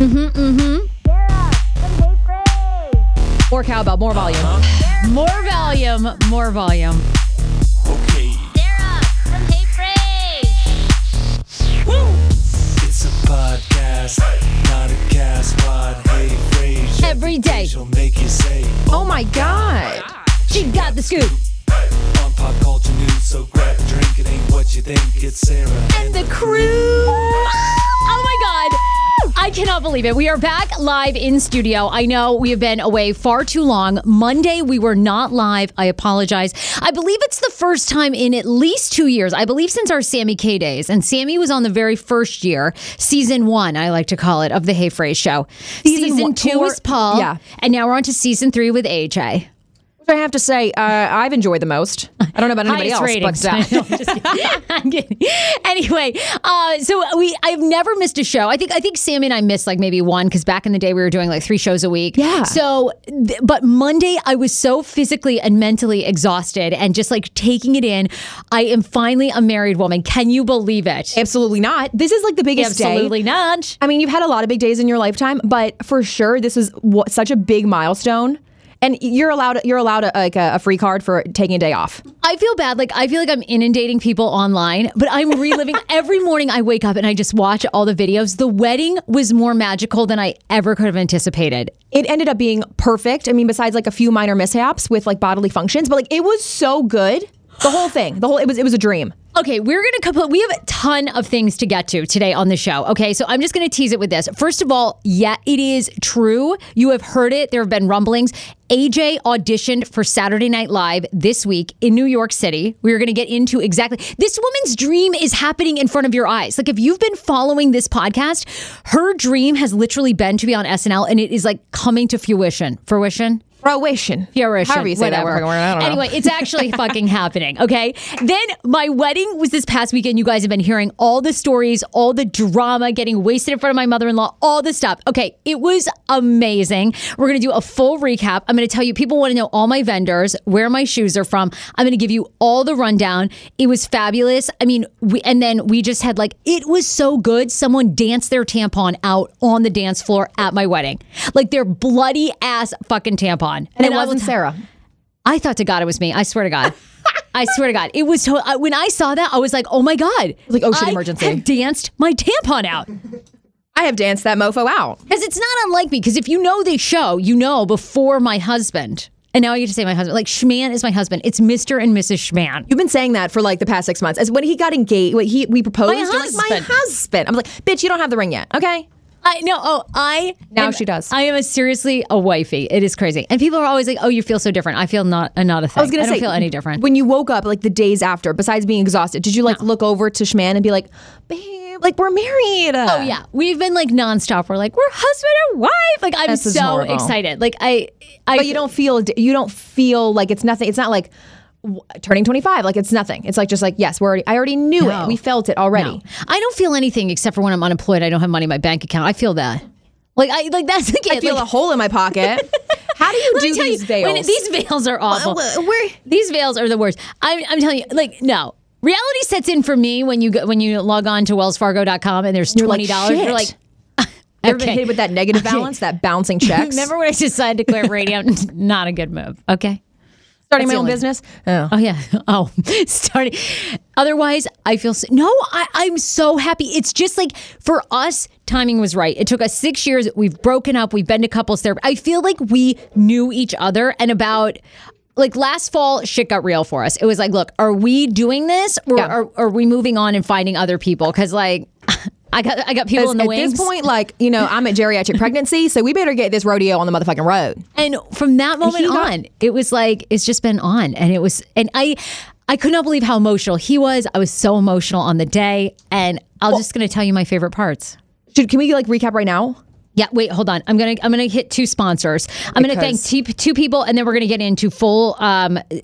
Mm-hmm, mm-hmm. More cowbell, more volume. More volume, more volume. Okay. Sarah from Hey Frase. It's a podcast, not a cast pod. Hey, Frasier. Every day. She'll make you say, Oh my God. She got the scoop. on pop culture news. So grab a drink. It ain't what you think. It's Sarah And the crew. I cannot believe it. We are back live in studio. I know we have been away far too long. Monday, we were not live. I apologize. I believe it's the first time in at least two years. I believe since our Sammy K days. And Sammy was on the very first year, season one, I like to call it, of the Hey Frase show. Season, one- two or- was Paul. yeah. And now we're on to season three with AJ. I have to say, uh, I've enjoyed the most. I don't know about anybody else, ratings. but uh, I'm kidding. Anyway, uh, so we I've never missed a show. I think I think Sammy and I missed like maybe one because back in the day we were doing like three shows a week. Yeah. So, th- but Monday I was so physically and mentally exhausted and just like taking it in. I am finally a married woman. Can you believe it? absolutely not. This is like the biggest day. Absolutely not. I mean, you've had a lot of big days in your lifetime, but for sure, this is what, such a big milestone. And you're allowed you're allowed a, like a, a free card for taking a day off. I feel bad. Like I feel like I'm inundating people online, but I'm reliving every morning I wake up and I just watch all the videos. The wedding was more magical than I ever could have anticipated. It ended up being perfect. I mean, besides like a few minor mishaps with like bodily functions, but like it was so good. The whole thing, the whole it was it was a dream. Okay, we're going to complete. We have a ton of things to get to today on the show. Okay, so I'm just going to tease it with this. First of all, yeah, it is true. You have heard it. There have been rumblings. AJ auditioned for Saturday Night Live this week in New York City. We're going to get into exactly this woman's dream is happening in front of your eyes. Like if you've been following this podcast, her dream has literally been to be on SNL, and it is like coming to fruition. Fruition. Fruition. Fruition, However you say whatever. that fucking word. I don't know. Anyway, it's actually fucking happening. Okay. Then my wedding wedding was this past weekend. You guys have been hearing all the stories, all the drama, getting wasted in front of my mother in law, all the stuff. Okay, it was amazing. We're going to do a full recap. I'm going to tell you, people want to know all my vendors, where my shoes are from. I'm going to give you all the rundown. It was fabulous. I mean, we, and then we just had like, it was so good. Someone danced their tampon out on the dance floor at my wedding. Like their bloody ass fucking tampon. And it wasn't t- Sarah. I thought to God it was me. I swear to God. I swear to God, it was. To- I- when I saw that, I was like, "Oh my God!" Like oh, ocean I emergency. have danced my tampon out I have danced that mofo out. because it's not unlike me. Because if you know the show, you know before my husband, and now I get to say my husband. Like Schman is my husband. It's Mister and Mrs. Schman. You've been saying that for like the past six months. As when he got engaged, when he we proposed, My you're like, my husband. husband. I'm like, bitch, you don't have the ring yet. Okay. I know. Oh, I Now am- she does. I am a seriously a wifey. It is crazy, and people are always like, "Oh, you feel so different." I feel not uh, not a thing. I was gonna don't say, feel any different. When you woke up, like the days after, besides being exhausted, did you like look over to Schman and be like, babe, like we're married? Oh yeah, we've been like nonstop. We're like we're husband and wife. Like I'm This so excited. Like I, I. But you don't feel you don't feel like it's nothing. It's not like w- turning 25. Like it's nothing. It's like just like yes, we're already. I already knew No. it. We felt it already. No. I don't feel anything except for when I'm unemployed. I don't have money in my bank account. I feel that. Like I like that's like I feel like, a hole in my pocket. How do you Let do these you, veils? these veils are awful. Well, these veils are the worst. I'm, I'm telling you, like no. Reality sets in for me when you go, when you log on to wellsfargo.com and there's You're like, twenty dollars. You're like, Ever been hit with that negative Okay. balance, that bouncing checks? Remember when I decided to quit radio? Not a good move. Okay. Starting That's my own only- business. Oh. Oh yeah. Oh, starting. Otherwise, I feel so, no. I, I'm so happy. It's just like for us, timing was right. It took us six years. We've broken up. We've been to couples therapy. I feel like we knew each other, and about like last fall, shit got real for us. It was like, look, are we doing this, or Yeah. are, are we moving on and finding other people? Because like, I got I got people in the At wings. At this point, like you know, I'm at geriatric pregnancy, so we better get this rodeo on the motherfucking road. And from that moment he got- on, it was like it's just been on, and it was, and I, I could not believe how emotional he was. I was so emotional on the day, and I'm just going to tell you my favorite parts. Should can we like recap right now? Yeah, wait, hold on. I'm gonna I'm gonna hit two sponsors. I'm gonna thank Because- two, two people, and then we're gonna get into full um t-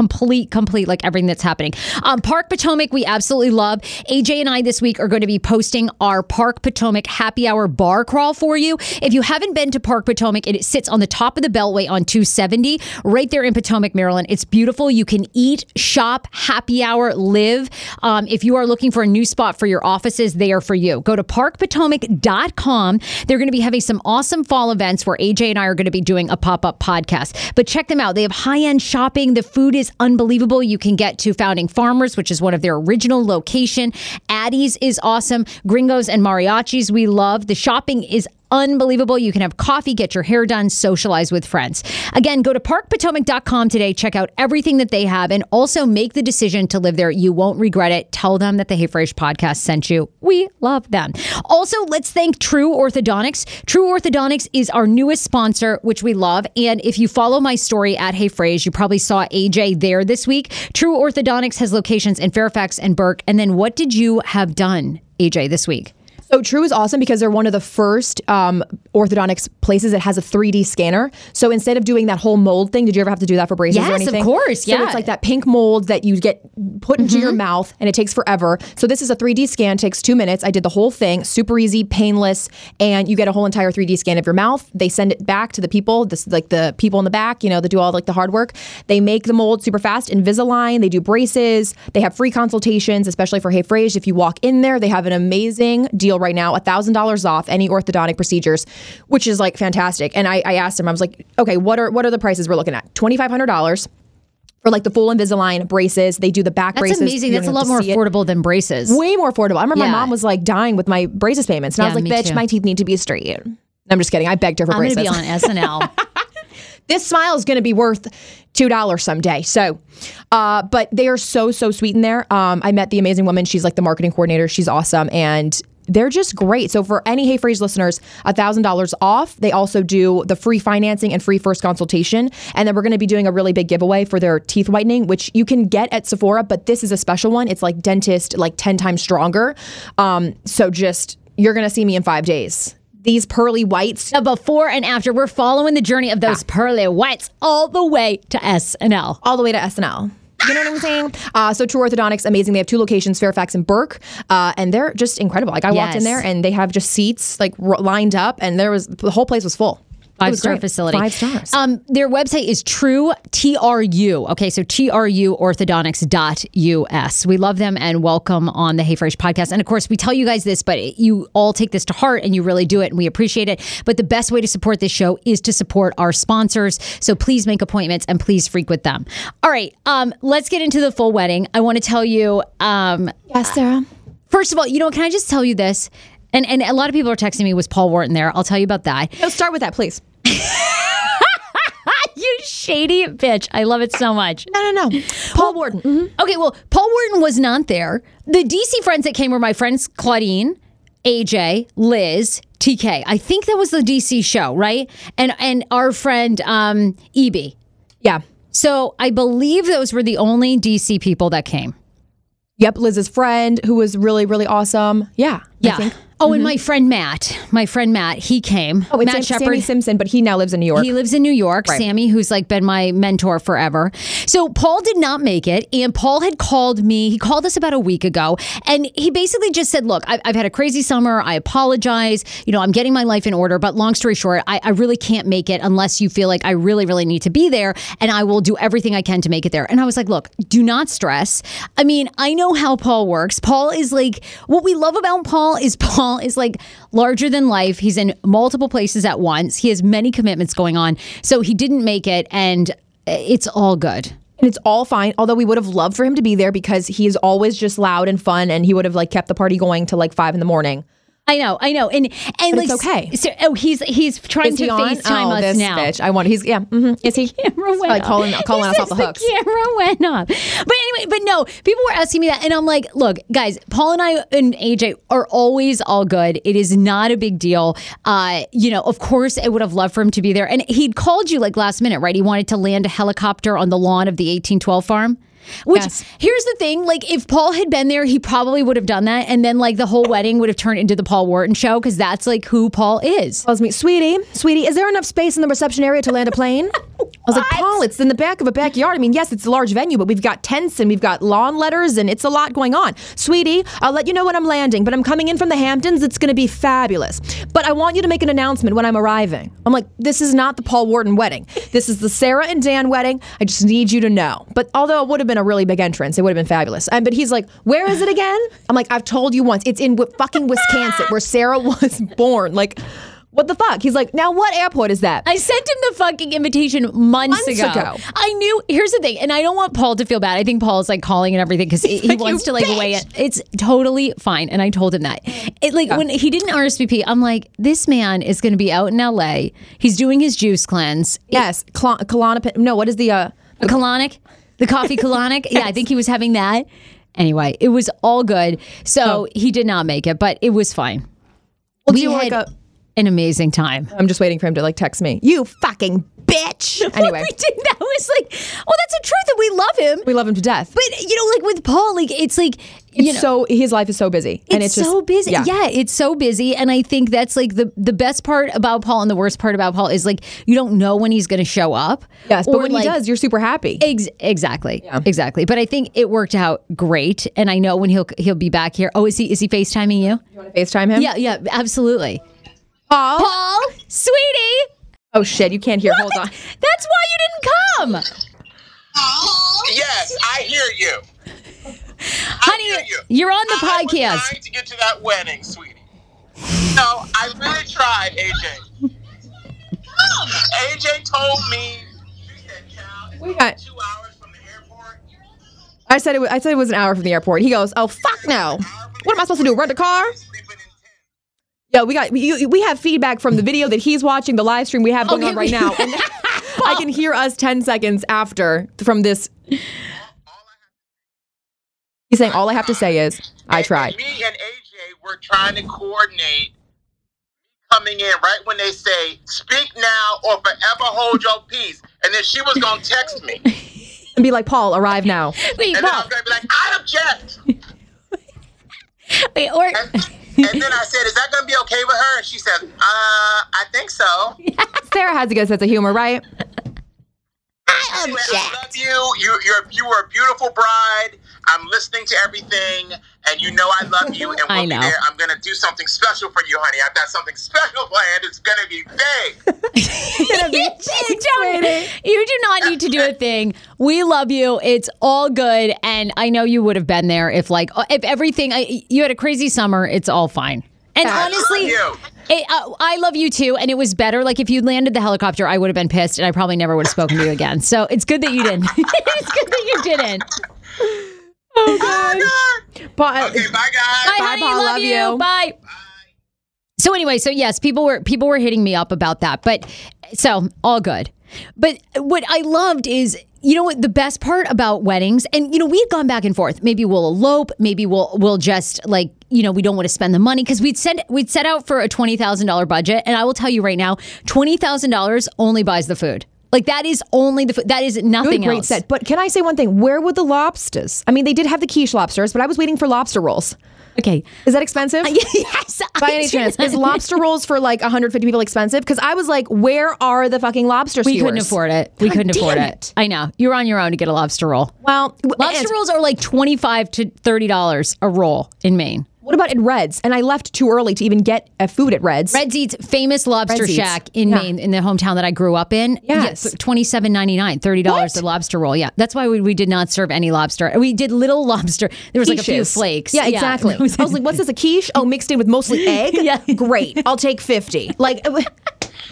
complete complete like everything that's happening. Um, Park Potomac, we absolutely love. AJ and I this week are going to be posting our Park Potomac Happy Hour bar crawl for you. If you haven't been to Park Potomac, it sits on the top of the Beltway on 270, right there in Potomac, Maryland. It's beautiful. You can eat, shop, happy hour, live. Um, if you are looking for a new spot for your offices, they are for you. Go to parkpotomac.com. They're going to be having some awesome fall events where AJ and I are going to be doing a pop up podcast. But check them out. They have high end shopping. The food is unbelievable. You can get to Founding Farmers, which is one of their original location. Addie's is awesome. Gringos and Mariachis we love. The shopping is unbelievable. You can have coffee, get your hair done, socialize with friends. Again, go to parkpotomac.com today, check out everything that they have, and also make the decision to live there. You won't regret it. Tell them that the Hey Frase podcast sent you. We love them. Also, let's thank True Orthodontics. True Orthodontics is our newest sponsor, which we love. And if you follow my story at Hey Frase, you probably saw AJ there this week. True Orthodontics has locations in Fairfax and Burke. And then what did you have done, AJ, this week? So True is awesome because they're one of the first um, orthodontics places that has a 3D scanner. So instead of doing that whole mold thing, did you ever have to do that for braces Yes, or of anything? course, So yeah. it's like that pink mold that you get put into your mouth and it takes forever. So this is a 3D scan, takes two minutes. I did the whole thing, super easy, painless, and you get a whole entire 3D scan of your mouth. They send it back to the people, this like the people in the back, you know, that do all like the hard work. They make the mold super fast, Invisalign. They do braces. They have free consultations, especially for Hey Frase. If you walk in there, they have an amazing deal right now, thousand dollars off any orthodontic procedures, which is like fantastic. And I, I asked him, I was like, okay, what are what are the prices we're looking at? Twenty five hundred dollars. For like the full Invisalign braces, they do the back braces. That's braces. amazing. That's a lot more see it. affordable than braces. Way more affordable. I remember Yeah. my mom was like dying with my braces payments, and I was like, "Bitch, too. my teeth need to be straight." I'm just kidding. I begged her for I'm going braces. to be on SNL. this smile is going to be worth two dollars someday. So, uh, but they are so so sweet in there. Um, I met the amazing woman. She's like the marketing coordinator. She's awesome and. They're just great. So for any Hey Frase listeners, thousand dollars off. They also do the free financing and free first consultation. And then we're going to be doing a really big giveaway for their teeth whitening, which you can get at Sephora, but this is a special one. It's like dentist, like ten times stronger. Um, so just you're going to see me in five days. These pearly whites, the before and after, we're following the journey of those pearly whites all the way to SNL. all the way to SNL. You know what I'm saying? Uh, so True Orthodontics, amazing. They have two locations, Fairfax and Burke, uh, and they're just incredible. Like I walked in there and they have just seats like r- lined up, and there was the whole place was full. Five star great. facility. Five stars. Um, their website is true TRU. Okay, so TRU orthodontics.us. We love them and welcome on the Hey Frase podcast. And of course, we tell you guys this, but you all take this to heart and you really do it and we appreciate it. But the best way to support this show is to support our sponsors. So please make appointments and please frequent them. All right, um, let's get into the full wedding. I want to tell you um, yes, Sarah. First of all, you know, can I just tell you this? And and a lot of people are texting me, was Paul Wharton there? I'll tell you about that. No, start with that, please. you shady bitch. I love it so much. No, no, no. Paul Wharton. Mhm. Okay, well, Paul Wharton was not there. The DC friends that came were my friends Claudine, AJ, Liz, TK. I think that was the DC show, right? And and our friend um EB. Yeah. So I believe those were the only DC people that came. Yep, Liz's friend, who was really, really awesome. Yeah. I Yeah. Oh, and my mm-hmm. friend Matt, my friend Matt, he came. Oh, it's Matt Sam- Shepard. Sammy Simpson, but he now lives in New York. He lives in New York, Sammy, who's like been my mentor forever. So Paul did not make it, and Paul had called me. He called us about a week ago, and he basically just said, "Look, I've, I've had a crazy summer. I apologize. You know, I'm getting my life in order. But long story short, I, I really can't make it unless you feel like I really, really need to be there, and I will do everything I can to make it there." And I was like, "Look, do not stress. I mean, I know how Paul works. Paul is like what we love about Paul is Paul is like." larger than life. He's in multiple places at once. He has many commitments going on. So he didn't make it, and uh, it's all good. and it's all fine. Although we would have loved for him to be there because he is always just loud and fun, and he would have like kept the party going till like five in the morning. I know, I know, and and But like it's okay. So, oh, he's he's trying to on? FaceTime oh, us this now. bitch. I want. He's yeah. Mm-hmm. Is he? camera went like off. calling calling He us off the hooks. camera went off. But anyway, but no, people were asking me that, and I'm like, look, guys, Paul and I and AJ are always all good. It is not a big deal. Uh, you know, of course, I would have loved for him to be there, and he'd called you like last minute, right? He wanted to land a helicopter on the lawn of the 1812 farm. Which Yes. here's the thing, like if Paul had been there, he probably would have done that, and then like the whole wedding would have turned into the Paul Wharton show because that's like who Paul is. Calls me, sweetie, sweetie. Is there enough space in the reception area to land a plane? I was like, Paul, it's in the back of a backyard. I mean, yes, it's a large venue, but we've got tents and we've got lawn letters and it's a lot going on. Sweetie, I'll let you know when I'm landing, but I'm coming in from the Hamptons. It's going to be fabulous. But I want you to make an announcement when I'm arriving. I'm like, this is not the Paul Wharton wedding. This is the Sarah and Dan wedding. I just need you to know. But although it would have been a really big entrance, it would have been fabulous. And, but he's like, where is it again? I'm like, I've told you once. It's in wi- fucking Wisconsin where Sarah was born. Like, what the fuck? He's like, now what airport is that? I sent him the fucking invitation months, Months ago. ago. I knew. Here's the thing, and I don't want Paul to feel bad. I think Paul's like calling and everything because he, like, wants to like weigh it. It's totally fine, and I told him that. It like when he didn't RSVP, I'm like, this man is going to be out in L.A. He's doing his juice cleanse. yes, Cl- No, what is the uh? The colonic, the coffee colonic. Yeah, I think he was having that. Anyway, it was all good. So oh. he did not make it, but it was fine. We'll we had an amazing time. I'm just waiting for him to like text me. You fucking bitch. Anyway, we did. That was like, well, that's the truth, and we love him. we love him to death. But you know, like with Paul, like it's like It's you know, so his life is so busy, and it's, it's just so busy. Yeah. Yeah. it's so busy, and I think that's like the the best part about Paul, and the worst part about Paul is like you don't know when he's going to show up. Yes, but when like- he does, you're super happy. Ex- exactly, exactly. But I think it worked out great, and I know when he'll he'll be back here. Oh, is he is he Facetiming you? you want to Facetime him? Yeah, yeah, absolutely. Paul. Paul, sweetie, Oh shit, you can't hear. Hold on. that's why you didn't come, Yes, I hear you. honey. hear you. You're on the I was trying to get to that wedding, sweetie. No, I really tried, AJ. AJ told me. She said, "Cal, it's We got- two hours from the airport." I said it. Was, I said it was an hour from the airport. He goes, "Oh fuck no! What am I supposed to do? Rent a car?" Sleeping in tent. Yeah, we got we, we have feedback from the video that he's watching, the live stream we have oh, going Okay, on right we- now, and I can hear us ten seconds after from this. He's saying all I have to say is I And- tried. and me and AJ were trying to coordinate coming in right when they say, "Speak now or forever hold your peace," and then she was gonna text me, and And be like, Paul, arrive now. Wait, then I Paul. was gonna be like, "I object." Wait, or And, and then I said, "Is that gonna be okay with her?" And she said, "Uh, I think so." Sarah has a good sense of humor, right? Anyway, I love you. You you're you were a beautiful bride. I'm listening to everything, and you know I love you. And we'll I be know. there. I'm gonna do something special for you, honey. I've got something special planned. It's gonna be big. you, don't- you do not need to do a thing. We love you. It's all good, and I know you would have been there if, like, if everything. I, you had a crazy summer. It's all fine. And honestly, you. It, uh, I love you too. And it was better. Like if you landed the helicopter, I would have been pissed, and I probably never would have spoken to you again. So it's good that you didn't. it's good that you didn't. But Okay, bye guys. Bye, Bye, honey. Paul. Love, Love you. you. Bye. So anyway, so yes, people were people were hitting me up about that, but so all good. But what I loved is, you know what, the best part about weddings, and you know, we had gone back and forth. Maybe we'll elope, maybe we'll we'll just like, you know, we don't want to spend the money because we'd send we'd set out for a twenty thousand dollar budget, and I will tell you right now, twenty thousand dollars only buys the food. Like that is only the food. That is nothing good, great else. set. But can I say one thing? Where were the lobsters? I mean, they did have the quiche lobsters, but I was waiting for lobster rolls. Okay. Is that expensive? yes. By I any chance, is lobster rolls for like 150 people expensive? Because I was like, where are the fucking lobster We skewers? couldn't afford it. We God couldn't afford damn it. I know. You're on your own to get a lobster roll. Well, Lobster rolls are like twenty five to thirty dollars a roll in Maine. What about at Reds? And I left too early to even get a food at Reds. Reds Eats, famous lobster Red's Eats. shack in Yeah. Maine, in the hometown that I grew up in. Yes. twenty seven ninety nine, thirty dollars a lobster roll. Yeah, that's why we, we did not serve any lobster. We did little lobster. There was like a few Quiches. flakes. Yeah, exactly. I was like, what's this, a quiche? Oh, mixed in with mostly egg? Yeah. Great. I'll take 50. Like,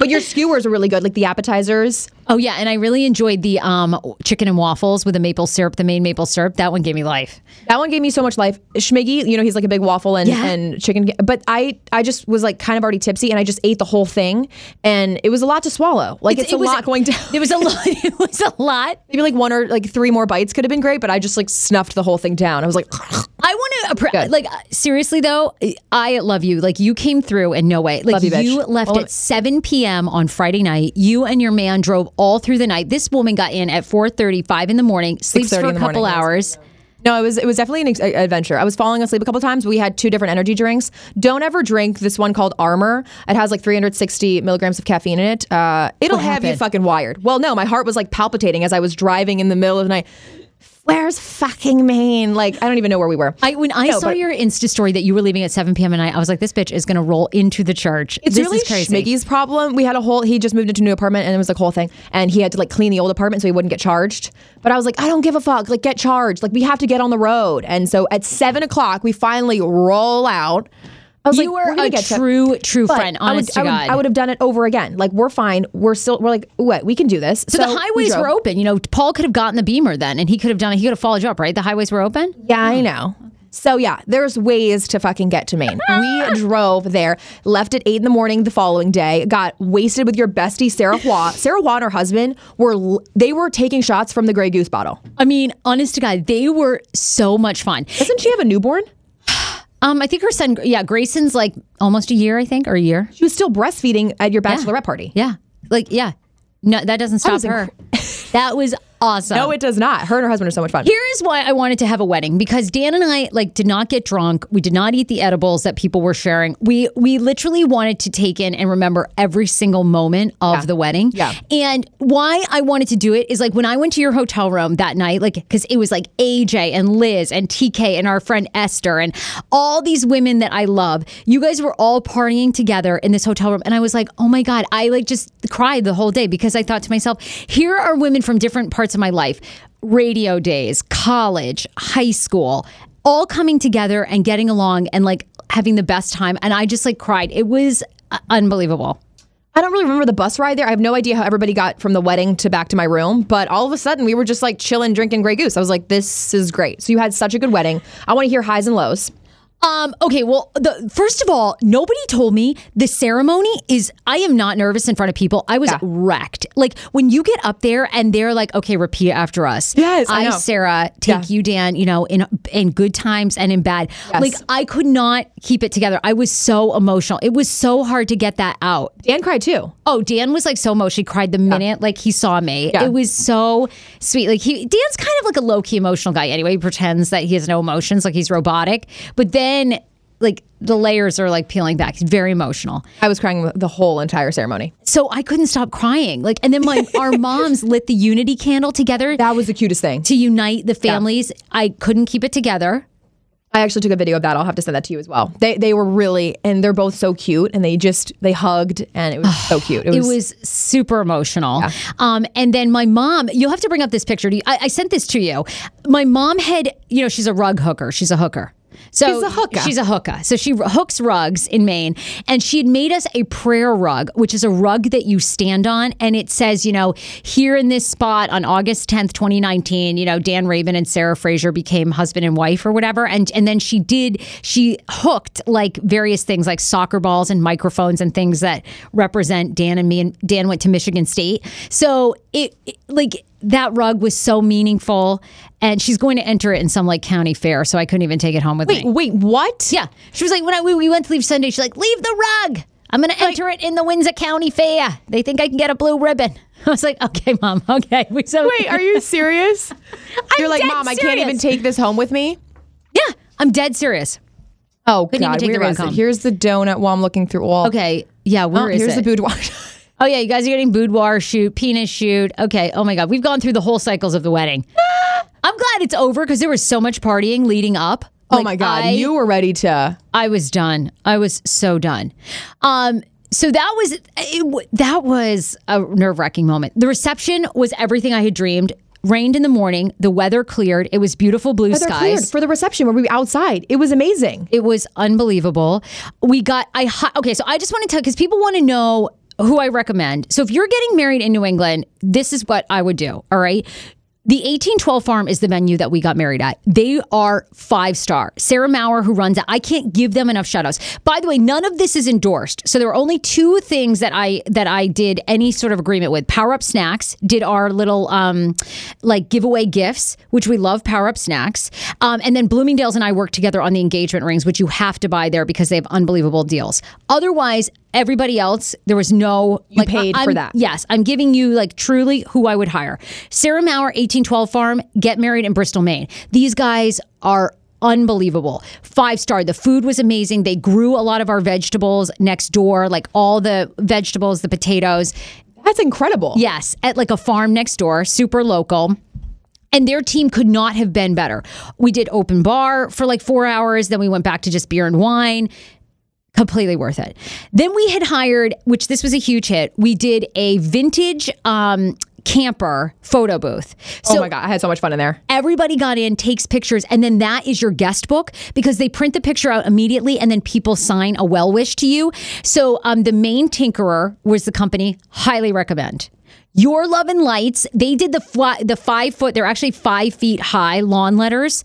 but your skewers are really good, like the appetizers. Oh yeah, and I really enjoyed the um, chicken and waffles with the maple syrup, the Maine maple syrup. That one gave me life. That one gave me so much life. Schmiggy, you know, he's like a big waffle and, Yeah. and chicken. But I, I just was like kind of already tipsy and I just ate the whole thing. And it was a lot to swallow. Like, it's, it a was- lot going down. There was a lot. It was a lot. Maybe like one or like three more bites could have been great, but I just like snuffed the whole thing down. I was like, I want to like seriously though. I love you. Like you came through in no way. Like Love you, bitch. left at 7 p.m. on Friday night. You and your man drove all through the night. This woman got in at 4:30, 5 in the morning, sleeps for a couple morning, yes. hours. No, it was it was definitely an ex- adventure. I was falling asleep a couple times. We had two different energy drinks. Don't ever drink this one called Armor. It has like 360 milligrams of caffeine in it. Uh, it'll What have you fucking wired. Well, no, my heart was like palpitating as I was driving in the middle of the night. Where's fucking Maine? Like I don't even know where we were. I when I No, saw your Insta story that you were leaving at 7 p.m. at night, I was like, this bitch is gonna roll into the church. It's this really. Schmiggy's problem. We had a whole. He just moved into a new apartment, and it was like a whole thing. And he had to like clean the old apartment so he wouldn't get charged. But I was like, I don't give a fuck. Like, get charged. Like, we have to get on the road. And so at seven o'clock, we finally roll out. I was You like, were we're a get to- true, true But friend. I would, Honest to I would, God. I would have done it over again. Like, we're fine. We're still. We're like, what? We can do this. so, the highways were open. You know, Paul could have gotten the Beamer then, and he could have done it. He could have followed you up, right? The highways were open. Yeah, I oh. know. So yeah, there's ways to fucking get to Maine. We drove there, left at eight in the morning the following day, got wasted with your bestie Sarah Hua. Sarah Hua and her husband were they were taking shots from the Grey Goose bottle. I mean, honest to God, they were so much fun. Doesn't she have a newborn? Um, I think her son, yeah, Grayson's like almost a year, I think, or a year. She was still breastfeeding at your bachelorette party. Yeah, like yeah, no, that doesn't stop was her. that was awesome. No, it does not. Her and her husband are so much fun. Here is why I wanted to have a wedding because Dan and I like did not get drunk. We did not eat the edibles that people were sharing. We we literally wanted to take in and remember every single moment of the wedding. Yeah. And why I wanted to do it is like when I went to your hotel room that night, like because it was like AJ and Liz and TK and our friend Esther and all these women that I love. You guys were all partying together in this hotel room, and I was like, oh my god, I like just cried the whole day because I thought to myself, here are women from different parts of my life radio days, college, high school, all coming together and getting along and like having the best time. And I just like cried. It was uh, unbelievable. I don't really remember the bus ride there. I have no idea how everybody got from the wedding to back to my room, but all of a sudden we were just like chilling, drinking Grey Goose. I was like, this is great. So you had such a good wedding. I want to hear highs and lows. Um, okay, well, the first of all, nobody told me the ceremony is I am not nervous in front of people. I was Yeah. wrecked. Like when you get up there and they're like, okay, repeat after us. Yes, I I. Sarah, take Yeah. you, Dan, you know, in in good times and in bad. Yes. Like I could not keep it together. I was so emotional. It was so hard to get that out. Dan cried too. Oh, Dan was like so emotional. He cried the minute like he saw me. Yeah. It was so sweet. Like he Dan's kind of like a low key emotional guy anyway. He pretends that he has no emotions, like he's robotic. But then like the layers are like peeling back. He's very emotional. I was crying the whole entire ceremony. So I couldn't stop crying. Like, and then my our moms lit the unity candle together That was the cutest thing. to unite the families. I couldn't keep it together. I actually took a video of that. I'll have to send that to you as well. They they were really and they're both so cute and they just they hugged and it was so cute. It was super emotional. Um, and then my mom, you'll have to bring up this picture. to you. I, I sent this to you. My mom had, you know, she's a rug hooker. She's a hooker. So She's a hooker. She's a hooker. So she hooks rugs in Maine, and she had made us a prayer rug, which is a rug that you stand on, and it says, you know, here in this spot on August tenth, twenty nineteen, you know, Dan Raven and Sarah Fraser became husband and wife or whatever, and and then she did she hooked like various things like soccer balls and microphones and things that represent Dan and me, and Dan went to Michigan State, so it, it like that rug was so meaningful and she's going to enter it in some like county fair so i couldn't even take it home with Wait, me wait, what? yeah she was like when I, we, we went to leave sunday she's like leave the rug i'm going to enter it in the windsor county fair they think i can get a blue ribbon i was like okay mom okay we so Wait, are you serious? You're like, Mom, I can't even take this home with me. yeah i'm dead serious Oh Couldn't God, take the where rug is it? Here's the donut while I'm looking through all. okay yeah Oh, where is here's it the boudoir. Oh yeah you guys are getting boudoir shoot penis shoot okay oh my god we've gone through the whole cycles of the wedding i'm glad it's over because there was so much partying leading up oh my God, I- you were ready to. I was done. I was so done. Um, so that was it, that was a nerve wracking moment. The reception was everything I had dreamed. Rained in the morning. The weather cleared. It was beautiful blue cleared skies. for the reception where we were outside. It was amazing. It was unbelievable. We got I okay. So I just want to tell because people want to know who I recommend. So if you're getting married in New England, this is what I would do. All right. The 1812 Farm is the venue that we got married at. They are five star. Sarah Maurer, who runs it, I can't give them enough shout outs. By the way, none of this is endorsed. So there were only two things that I that I did any sort of agreement with. Power Up Snacks did our little um like giveaway gifts, which we love Power Up Snacks. Um, and then Bloomingdale's and I worked together on the engagement rings, which you have to buy there because they have unbelievable deals. Otherwise, everybody else, there was no You paid for I'm- that. Yes, I'm giving you like truly who I would hire. Sarah Maurer, 1812 Farm, get married in Bristol, Maine. These guys are unbelievable. Five star. The food was amazing. They grew a lot of our vegetables next door, like all the vegetables, the potatoes. That's incredible. Yes, at like a farm next door, super local. And their team could not have been better. We did open bar for like four hours. Then we went back to just beer and wine. Completely worth it. Then we had hired, which this was a huge hit. We did a vintage um, camper photo booth. Oh So my God, I had so much fun in there. everybody got in, takes pictures, and then that is your guest book because they print the picture out immediately and then people sign a well wish to you. So um, the main tinkerer was the company. Highly recommend. Your Love and Lights, they did the fly, the five foot, they're actually five feet high lawn letters.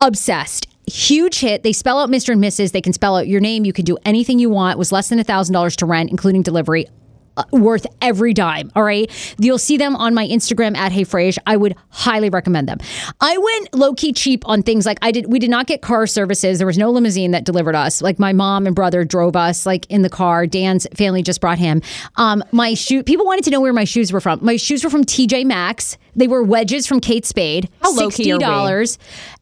Obsessed. Huge hit. They spell out Mr. and Mrs. They can spell out your name. You can do anything you want. It was less than a thousand dollars to rent, including delivery. Uh, worth every dime. All right. You'll see them on my Instagram at Hey Frase. I would highly recommend them. I went low key cheap on things like I did. We did not get car services. There was no limousine that delivered us. Like my mom and brother drove us like in the car. Dan's family just brought him. Um, my shoe. People wanted to know where my shoes were from. My shoes were from TJ Maxx. They were wedges from Kate Spade. How low key are we? $60.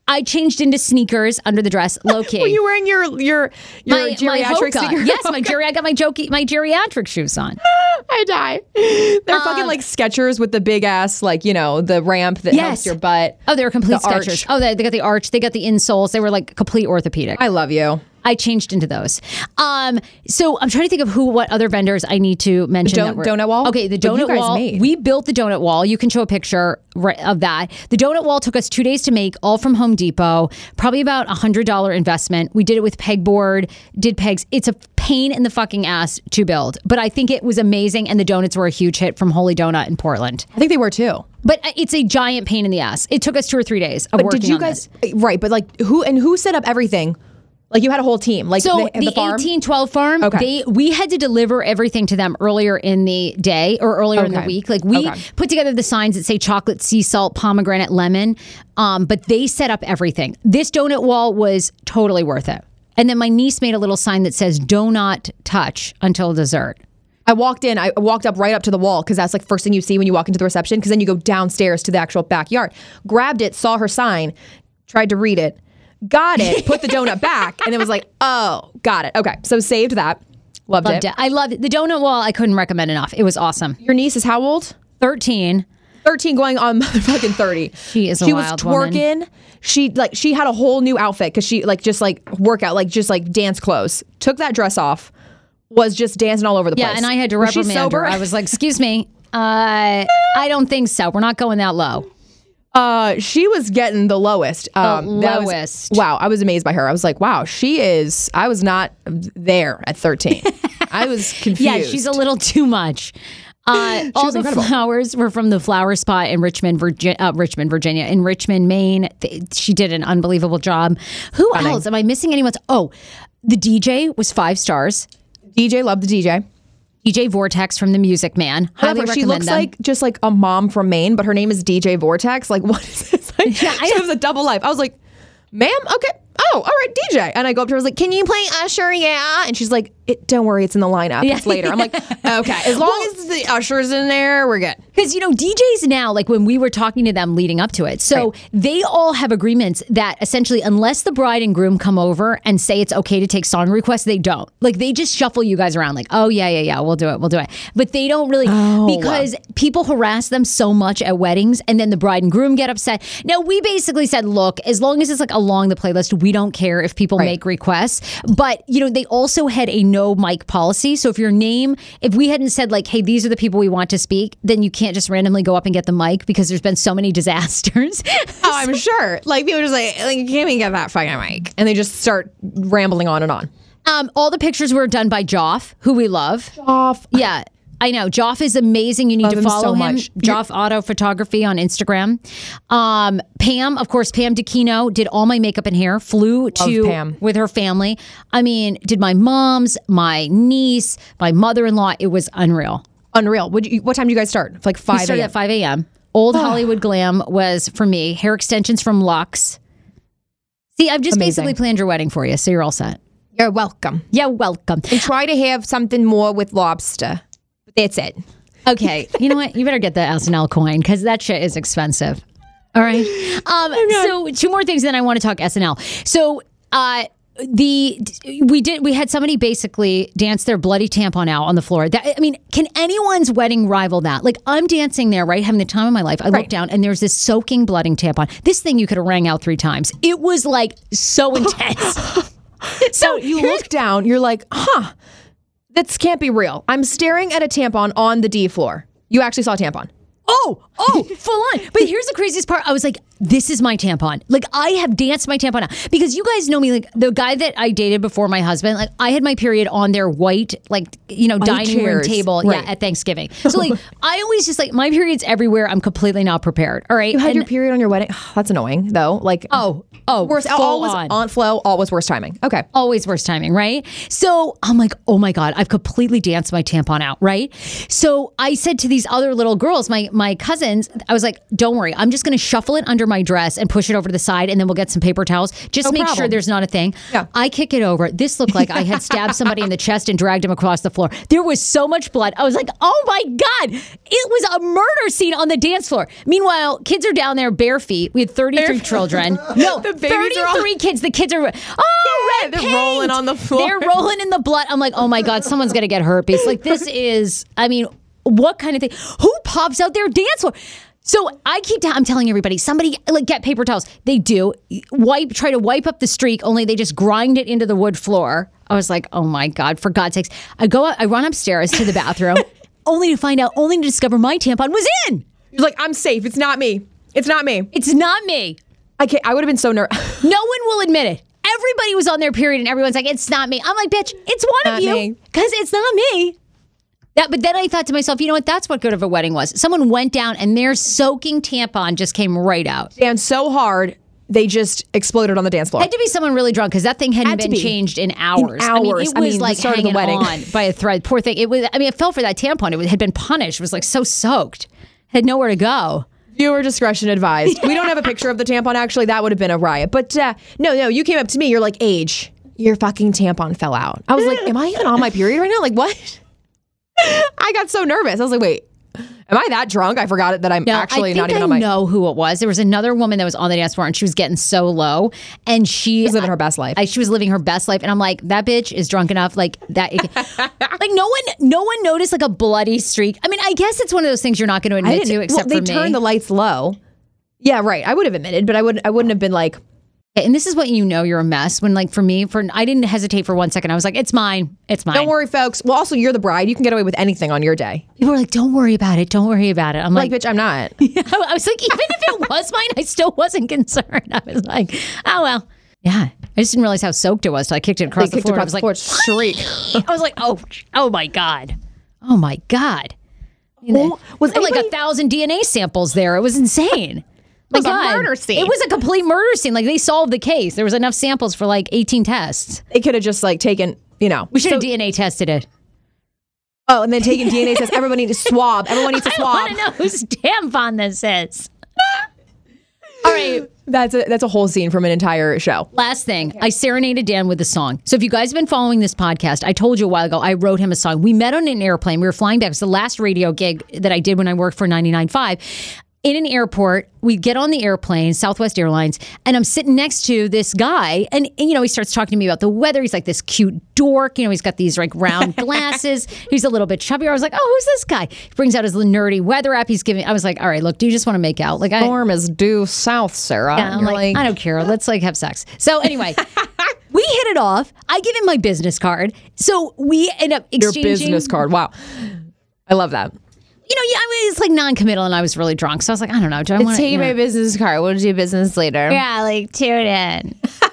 I changed into sneakers under the dress, low key. Were you wearing your your your my, geriatric my Hoka. sneaker? Yes, my geri- I got my jokey, my geriatric shoes on. I die. They're fucking um, like Skechers with the big ass, like you know, the ramp that Yes. helps your butt. Oh, they were complete The arch. Oh, they, they got the arch. They got the insoles. They were like complete orthopedic. I love you. I changed into those. Um, so I'm trying to think of who, what other vendors I need to mention. don- donut wall? Okay, the donut wall. made. We built the donut wall. You can show a picture of that. The donut wall took us two days to make, all from Home Depot. Probably about a hundred dollar investment. We did it with pegboard. Did pegs. It's a pain in the fucking ass to build, but I think it was amazing. And the donuts were a huge hit from Holy Donut in Portland. I think they were too. But uh, it's a giant pain in the ass. It took us two or three days of But working did you guys this. right? But like who and who set up everything? Like you had a whole team. Like So the, the, the farm. eighteen twelve farm, Okay. they we had to deliver everything to them earlier in the day or earlier in the week. Like we Okay. put together the signs that say chocolate, sea salt, pomegranate, lemon. Um, but they set up everything. This donut wall was totally worth it. And then my niece made a little sign that says "Do not touch until dessert." I walked in. I walked up right up to the wall because that's like first thing you see when you walk into the reception. Because then you go downstairs to the actual backyard. Grabbed it, saw her sign, tried to read it, got it, put the donut back, and it was like, oh, got it. Okay, so saved that. Loved, Loved it. it. I loved it. The donut wall. I couldn't recommend enough. It was awesome. Your niece is how old? 13. 13 going on fucking 30. She is a She was wild woman. twerking. She like she had a whole new outfit cuz she like just like workout like just like dance clothes. Took that dress off. Was just dancing all over the Yeah, place. Yeah, and I had to reprimand sober? her. I was like, "Excuse me, uh, I don't think so. We're not going that low." Uh, she was getting the lowest. Um, was- lowest. wow, I was amazed by her. I was like, wow, she is. I was not there at 13. I was confused. Yeah, she's a little too much. Uh, all the incredible. flowers were from the flower spot in Richmond, Virginia, uh, Richmond, Virginia, in Richmond, Maine. Th- She did an unbelievable job. Who else? Am I missing anyone? Oh, the DJ was five stars. DJ. Loved the DJ. DJ Vortex from the Music Man. Highly However, she looks them. like just like a mom from Maine, but her name is DJ Vortex. Like, what is this? Like, Yeah, she has a double life. I was like, ma'am, okay. Oh, all right, DJ. And I go up to her, I was like, can you play Usher? Yeah. And she's like, it, don't worry, it's in the lineup. It's later. I'm like, okay. As long as the Usher's in there, we're good. Because, you know, DJs now, like when we were talking to them leading up to it, so they all have agreements that essentially, unless the bride and groom come over and say it's okay to take song requests, they don't. Like they just shuffle you guys around, like, oh, yeah, yeah, yeah, we'll do it, we'll do it. But they don't really, oh. because people harass them so much at weddings and then the bride and groom get upset. Now, we basically said, look, as long as it's like along the playlist, we don't care if people make requests. But, you know, they also had a no mic policy. So if your name, if we hadn't said, like, hey, these are the people we want to speak, then you can't just randomly go up and get the mic because there's been so many disasters. Oh, I'm sure. Like, people are just like, like, you can't even get that fucking mic. And they just start rambling on and on. um, all the pictures were done by Joff, who we love. Off. Yeah. I know. Joff is amazing. You need Love to him follow so him. Joff Auto Photography on Instagram. Um, Pam, of course, Pam DeKino did all my makeup and hair, flew to Pam. with her family. I mean, did my mom's, my niece, my mother in law. It was unreal. Unreal. Would you, what time do you guys start? Like We 5 started a.m. at 5 a.m. Old Hollywood Glam was for me. Hair extensions from Lux. See, I've just Amazing. basically planned your wedding for you, so you're all set. You're welcome. Yeah, welcome. And try to have something more with lobster. That's it. Okay, you know what? You better get the SNL coin because that shit is expensive. All right. Um, so two more things, then I want to talk SNL. So uh, the we did we had somebody basically dance their bloody tampon out on the floor. That I mean, can anyone's wedding rival that? Like I'm dancing there, right, having the time of my life. I look down and there's this soaking blooding tampon. This thing you could have rang out three times. It was like so intense. So you look down, you're like, huh, this can't be real. I'm staring at a tampon on the D floor. You actually saw a tampon. Oh, oh, full on. But here's the craziest part. I was like, this is my tampon. Like I have danced my tampon out. Because you guys know me, like the guy that I dated before my husband, like I had my period on their white, like, you know, dining room table. Right. Yeah, at Thanksgiving. So like I always just like my period's everywhere. I'm completely not prepared. All right. You had And- your period on your wedding. That's annoying, though. Like, Oh, oh, worst. Always on. on flow. Always worst timing. Okay. always worst timing, right? So I'm like, oh my god, I've completely danced my tampon out, right? So I said to these other little girls, my my cousins, I was like, don't worry, I'm just going to shuffle it under my dress and push it over to the side, and then we'll get some paper towels. Just No make sure there's not a thing. Yeah. I kick it over. This looked like I had stabbed somebody in the chest and dragged him across the floor. There was so much blood. I was like, oh my god, it was a murder scene on the dance floor. Meanwhile, kids are down there bare feet. We had 33 children. No, The babies are all- 33 kids. The kids are oh red they're paint. rolling on the floor. They're rolling in the blood. I'm like, oh my god, someone's gonna get herpes. Like this is, I mean, what kind of thing? Who pops out their dance floor? So I keep, i I'm telling everybody, somebody like get paper towels. They do wipe, try to wipe up the streak. Only they just grind it into the wood floor. I was like, oh my god, for God's sakes! I go, I run upstairs to the bathroom, only to find out, only to discover my tampon was in. You're like, I'm safe. It's not me. It's not me. It's not me. I can't. I would have been so nervous. No one will admit it. Everybody was on their period and everyone's like, it's not me. I'm like, bitch, it's one Not of you. Because it's not me. That, but then I thought to myself, you know what? That's what good of a wedding was. Someone went down and their soaking tampon just came right out. and so hard, they just exploded on the dance floor. Had to be someone really drunk because that thing hadn't Had been be. changed in hours. I mean, hours. it I mean, the like start of the hanging wedding. on by a thread. Poor thing. It was. I mean, it fell for that tampon. It was, had been punished. It was like so soaked. Had nowhere to go. Viewer discretion advised. We don't have a picture of the tampon. Actually, that would have been a riot. But uh, no, no, you came up to me. You're like, age, your fucking tampon fell out. I was like, am I even on my period right now? Like, what? I got so nervous. I was like, wait, Am I that drunk? I forgot it that I'm No, actually I think not even I on my. know who it was. There was another woman that was on the dance floor and she was getting so low, and she She's living her best life. I, she was living her best life, and I'm like, that bitch is drunk enough, like that. like no one, no one noticed like a bloody streak. I mean, I guess it's one of those things you're not going to admit to, except well, for they turned the lights low. Yeah, right. I would have admitted, but I wouldn't. I wouldn't have been like, and this is what you know you're a mess. When like for me, for I didn't hesitate for one second. I was like, it's mine, it's mine. "Don't worry, folks." Well, also, you're the bride. You can get away with anything on your day. People were like, don't worry about it, don't worry about it. I'm Like, like, bitch, I'm not. I was like, even if it was mine, I still wasn't concerned. I was like, oh well. Yeah, I just didn't realize how soaked it was. So I kicked it across They the floor. I was the like. Shriek. I was like, oh, oh my god, oh my god. Oh, was There were like a thousand DNA samples there. It was insane. My a God. murder scene. It was a complete murder scene. Like they solved the case. There was enough samples for like 18 tests. They could have just like taken, you know. We should have so- DNA tested it. Oh, and then taking DNA tests. Everybody needs to swab. Everyone needs to I swab. want to know whose tampon this is. All right. That's a that's a whole scene from an entire show. Last thing, I serenaded Dan with a song. So if you guys have been following this podcast, I told you a while ago I wrote him a song. We met on an airplane. We were flying back. It was the last radio gig that I did when I worked for 99.5. In an airport, we get on the airplane, Southwest Airlines, and I'm sitting next to this guy, and, and, you know he starts talking to me about the weather. He's like this cute dork, you know. He's got these like round glasses. He's a little bit chubbier. I was like, oh, who's this guy? He brings out his nerdy weather app. He's giving. I was like, all right, look, do you just want to make out? Like I, Storm is due south, Sarah. yeah, I'm You're like, I don't care. Let's like have sex. So anyway, we hit it off. I give him my business card. So we end up your exchanging business card. Wow, I love that. You know, yeah, I mean, it's like non-committal, and I was really drunk, so I was like, I don't know. Do I want to? Take my business card. We'll do business later. Yeah, like tune in.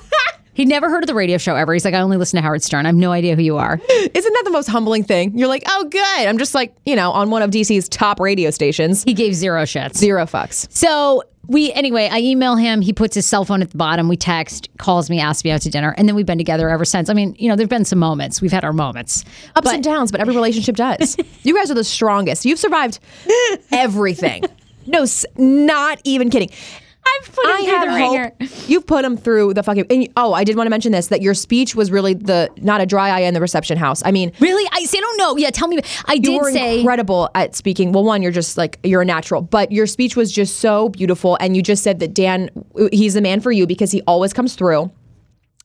He never heard of the radio show ever. He's like, I only listen to Howard Stern. I have no idea who you are. Isn't that the most humbling thing? You're like, oh, good. I'm just like, you know, on one of DC's top radio stations. He gave zero shits. Zero fucks. So we anyway, I email him. He puts his cell phone at the bottom. We text, calls me, asks me out to dinner, and then we've been together ever since. I mean, you know, there've been some moments. We've had our moments. Ups But- and downs, but every relationship does. you guys are the strongest. You've survived everything. no, not even kidding. I've put him I through the ringer. You've put him through the fucking. And, oh, I did want to mention this that your speech was really the not a dry eye in the reception house. I mean, Really? I say, I don't know. Yeah, tell me. I did say. incredible at speaking. Well, one, you're just like you're a natural, but your speech was just so beautiful, and you just said that Dan, he's the man for you because he always comes through.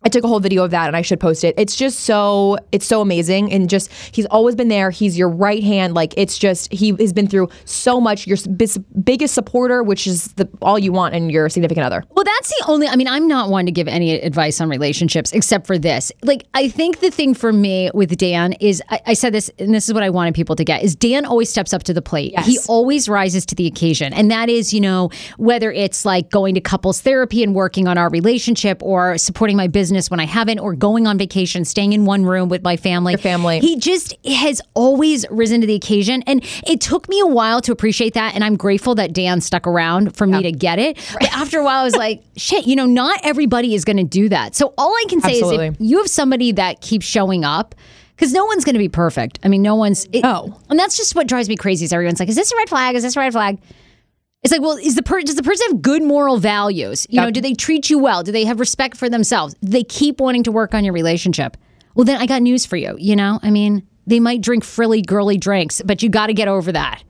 I took a whole video of that and I should post it. It's just so it's so amazing and just he's always been there. He's your right hand. Like it's just he has been through so much. Your bis- biggest supporter, which is the all you want in your significant other. Well, that's the only. I mean, I'm not one to give any advice on relationships except for this. Like, I think the thing for me with Dan is, I, I said this, and this is what I wanted people to get: is Dan always steps up to the plate. He always rises to the occasion, and that is, you know, whether it's like going to couples therapy and working on our relationship, or supporting my business when I haven't, or going on vacation, staying in one room with my family. Your family. He just has always risen to the occasion, and it took me a while to appreciate that, and I'm grateful that Dan stuck around for me to get it. But after a while, I was like, shit, you know, not everybody is going to do that. So all I can say is if you have somebody that keeps showing up, because no one's going to be perfect. I mean, no one's. It, No. and that's just what drives me crazy. Is everyone's like, is this a red flag? Is this a red flag? It's like, well, is the per- does the person have good moral values? You know, do they treat you well? Do they have respect for themselves? Do they keep wanting to work on your relationship? Well, then I got news for you. You know, I mean, they might drink frilly, girly drinks, but you got to get over that.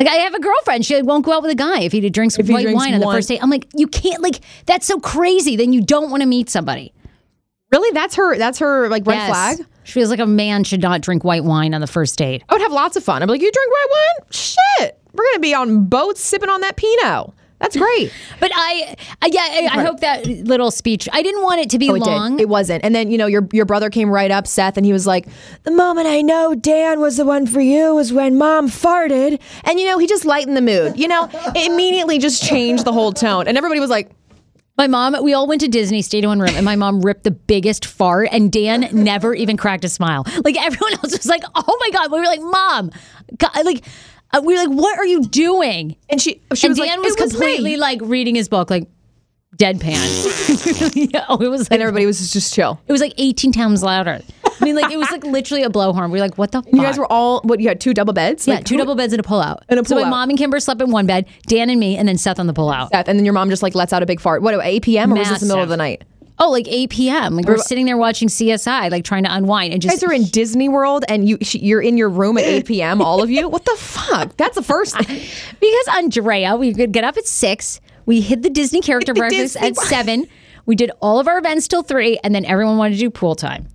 Like I have a girlfriend, she won't go out with a guy if he drinks he white drinks wine on the first date. I'm like, you can't. Like that's so crazy. Then you don't want to meet somebody. Really, that's her. That's her like red Yes. flag. She feels like a man should not drink white wine on the first date. I would have lots of fun. I'm like, you drink white wine? Shit, we're gonna be on boats sipping on that Pinot. That's great. But I, I yeah, I, I hope that little speech. I didn't want it to be Oh, it long. did. It wasn't. And then you know your your brother came right up, Seth, and he was like, "The moment I know Dan was the one for you was when Mom farted." And you know he just lightened the mood. You know, it immediately just changed the whole tone, and everybody was like, My mom, we all went to Disney, stayed in one room, and my mom ripped the biggest fart, and Dan never even cracked a smile. Like everyone else was like, "Oh my god!" We were like, "Mom," God, like uh, we were like, "What are you doing?" and she she and was Dan like, was "It was completely like reading his book, like deadpan. yeah, it was like and everybody was just chill. it was like eighteen times louder. I mean, like it was like literally a blowhorn. We were like, "What the?" You guys were all what? You had two double beds, yeah, Like, two who- double beds and a pullout. And a So my pullout. mom and Kimber slept in one bed, Dan and me, and then Seth on the pullout. Seth, and then your mom just like lets out a big fart. What? 8 p.m. or was this the middle of the night? Oh, like 8 p.m. Like we're sitting there watching CSI, like trying to unwind and You just. guys are in Disney World and you you're in your room at 8 p.m. All of you. What the fuck? That's the first. thing. because Andrea, we could get up at six. We hid the Disney character breakfast Disney at seven. We did all of our events till three, and then everyone wanted to do pool time.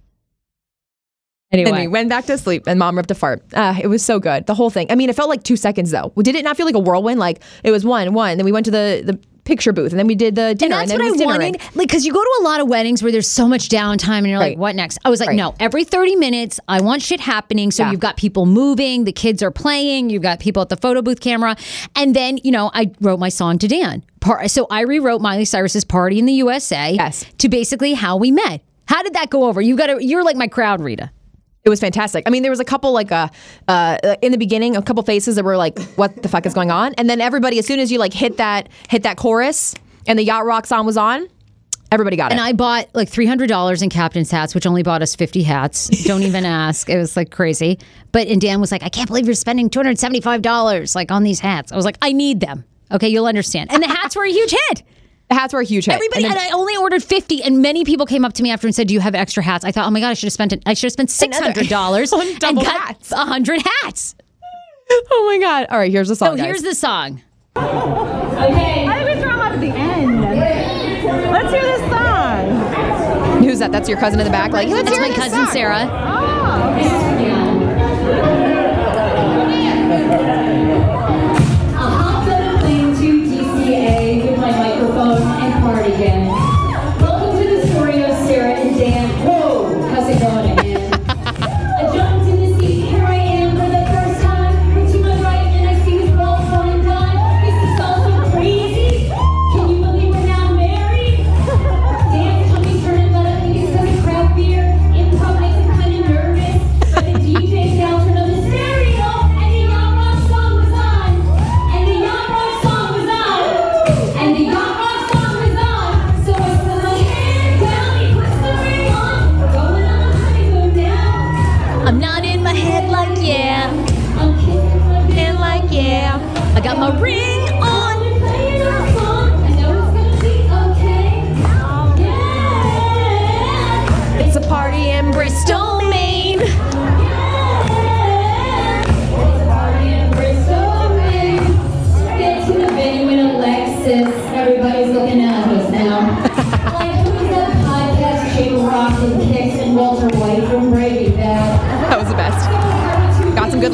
Anyway, we went back to sleep, and mom ripped a fart. Ah, it was so good. The whole thing. I mean, it felt like two seconds though. Did it not feel like a whirlwind? Like it was one, one. Then we went to the the picture booth, and then we did the dinner, and that's then what I wanted. and- Like, because you go to a lot of weddings where there's so much downtime, and you're like, "What next?" I was like, Right. "No, every 30 minutes, I want shit happening." So Yeah. you've got people moving, the kids are playing, you've got people at the photo booth camera, and then you know, I wrote my song to Dan. So I rewrote Miley Cyrus's "Party in the USA" Yes. to basically how we met. How did that go over? You got to. You're like my crowd, Rita. It was fantastic. I mean, there was a couple like uh, uh in the beginning, a couple faces that were like, "What the fuck is going on?" And then everybody, as soon as you like hit that hit that chorus, and the yacht rock song was on, everybody got And it. And I bought like three hundred dollars in captain's hats, which only bought us fifty hats. Don't even ask. It was like crazy. But and Dan was like, I can't believe you're spending two hundred seventy five dollars like on these hats. I was like, I need them. Okay, you'll understand. And the hats were a huge hit. The hats were a huge hit. Everybody And and, I only ordered fifty, and many people came up to me after and said, "Do you have extra hats?" I thought, "Oh my god, I should have spent it. I should have spent six hundred dollars On and double got hats. a hundred hats." oh my god! All right, here's the song. So guys. here's the song. Okay. I think we throw them at the end. Let's hear this song. Who's that? That's your cousin in the back. Like, let's That's hear my this cousin song. Sarah. Oh, okay.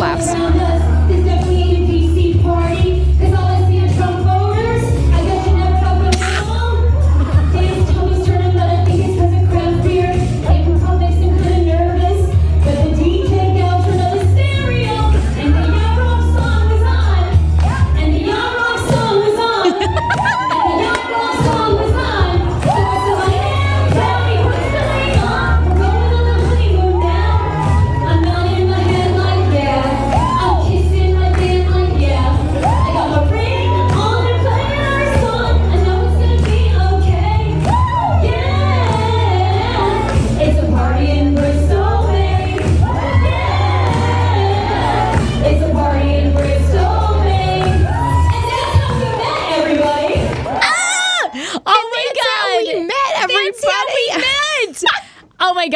Laughs.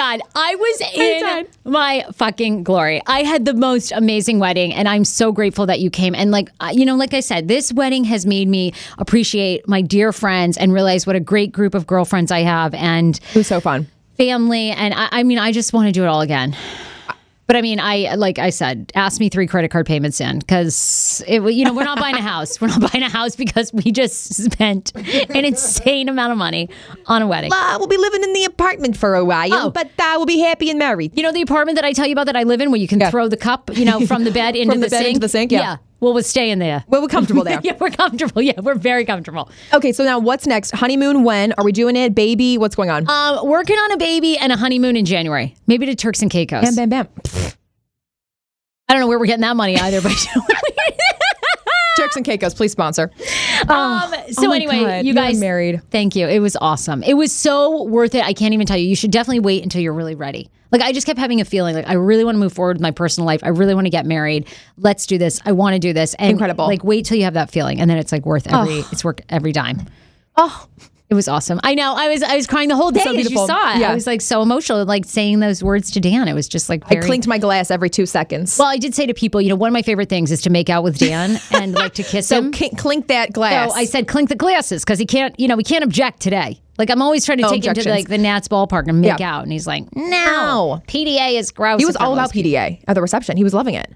God. I was in my fucking glory. I had the most amazing wedding, and I'm so grateful that you came. And, like, you know, like I said, this wedding has made me appreciate my dear friends and realize what a great group of girlfriends I have and It was so fun. family. And I, I mean, I just want to do it all again. But I mean, I like I said, ask me three credit card payments in because it. You know, we're not buying a house. We're not buying a house because we just spent an insane amount of money on a wedding. Uh, we'll be living in the apartment for a while, Oh. but uh, we'll be happy and married. You know the apartment that I tell you about that I live in, where you can Yeah. throw the cup, you know, from the bed into From the bed sink. into the sink, yeah. Well, we're staying there. Well, we're comfortable there. yeah, we're comfortable. Yeah, we're very comfortable. Okay, so now what's next? Honeymoon when? Are we doing it? Baby? What's going on? Um, working on a baby and a honeymoon in January. Maybe to Turks and Caicos. bam, bam, bam. I don't know where we're getting that money either, but. Turks and Caicos, please sponsor. Um, so oh anyway, God, you you guys married. Thank you. It was awesome. It was so worth it. I can't even tell you. You should definitely wait until you're really ready. Like I just kept having a feeling like I really want to move forward with my personal life. I really want to get married. Let's do this. I want to do this. And Incredible. Like wait till you have that feeling, and then it's like worth every. It's worth every dime. Oh, It was awesome. I know. I was I was crying the whole day so as you saw it. Yeah. I was like so emotional, like saying those words to Dan. It was just like I clinked my glass every two seconds. Well, I did say to people, you know, one of my favorite things is to make out with Dan and like to kiss so him. clink, clink that glass. So I said clink the glasses because he can't, you know, we can't object today. Like I'm always trying to No take him to like the Nats ballpark and make Yeah. out, and he's like, no. PDA is gross. he was all about frivolous." PDA at the reception. He was loving it.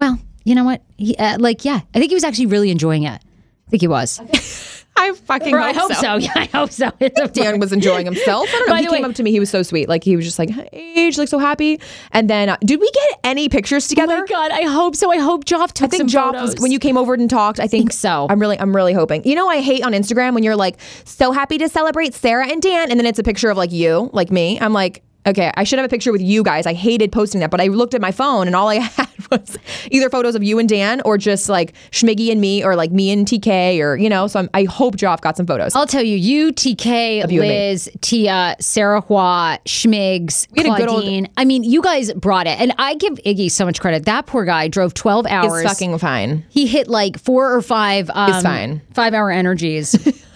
Well, you know what? He, uh, like, yeah, I think he was actually really enjoying it. I think he was. I fucking Or I hope so. Yeah, I hope so. Dan was enjoying himself. I don't know. By he came way- up to me. He was so sweet. Like he was just like, "Age, like so happy." And then, uh, did we get any pictures Oh together? my god! I hope so. I hope Joff took I think some Joff photos. was when you came over and talked. I think, think so. I'm really, I'm really hoping. You know, I hate on Instagram when you're like, so happy to celebrate Sarah and Dan, and then it's a picture of like you, like me. I'm like, okay, I should have a picture with you guys. I hated posting that, but I looked at my phone and all I had was either photos of you and Dan or just like Schmiggy and me or like me and TK or you know. So I'm, I hope Joff got some photos. I'll tell you, you, TK, you. Liz, Tia, Sarah Hua, Schmigs, We had old- Claudine. I mean, you guys brought it. And I give Iggy so much credit. That poor guy drove 12 hours. It's fucking fine. he hit like four or five um, fine. five hour energies.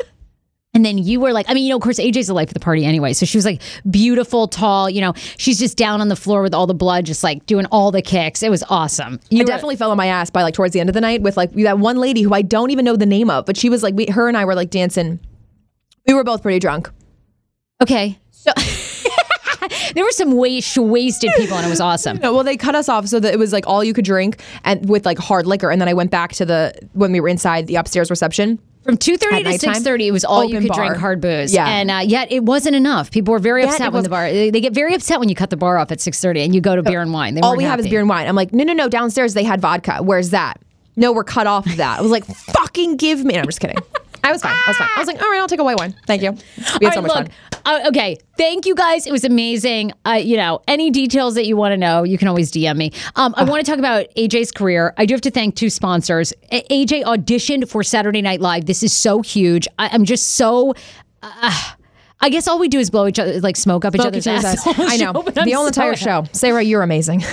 and then you were like, I mean, you know, of course, AJ's the life of the party anyway. So she was like beautiful, tall, you know, she's just down on the floor with all the blood, just like doing all the kicks. It was awesome. You I were- definitely fell on my ass by like towards the end of the night with like that one lady who I don't even know the name of, but she was like, we, her and I were like dancing. We were both pretty drunk. Okay. So there were some waste, wasted people and it was awesome. No, well, they cut us off so that it was like all you could drink and with like hard liquor. And then I went back to the when we were inside the upstairs reception. From two thirty to six thirty, it was all you could drink hard booze. Yeah. and uh, yet it wasn't enough. People were very Yet upset when the bar. They, they get very upset when you cut the bar off at six thirty and you go to beer and wine. They all we have is beer and wine. I'm like, no, no, no. Downstairs they had vodka. Where's that? No, we're cut off of that. I was like, fucking give me. No, I'm just kidding. I was fine. I was fine. I was like, all right, I'll take a white wine. Thank you. We had so right, much look, fun. uh, okay, thank you guys. It was amazing. Uh, you know, any details that you want to know, you can always DM me. Um, I want to talk about AJ's career. I do have to thank two sponsors. A- AJ auditioned for Saturday Night Live. This is so huge. I- I'm just so. Uh, I guess all we do is blow each other, like smoke up each other's each other's ass. ass. I know. The whole entire show. Sarah, you're amazing.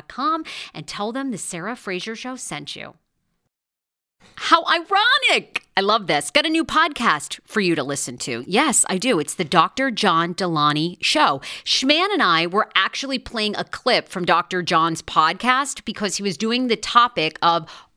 and tell them the Sarah Fraser Show sent you. How ironic! I love this. Got a new podcast for you to listen to. Yes, I do. It's the Dr. John Delaney Show. Schman and I were actually playing a clip from Dr. John's podcast because he was doing the topic of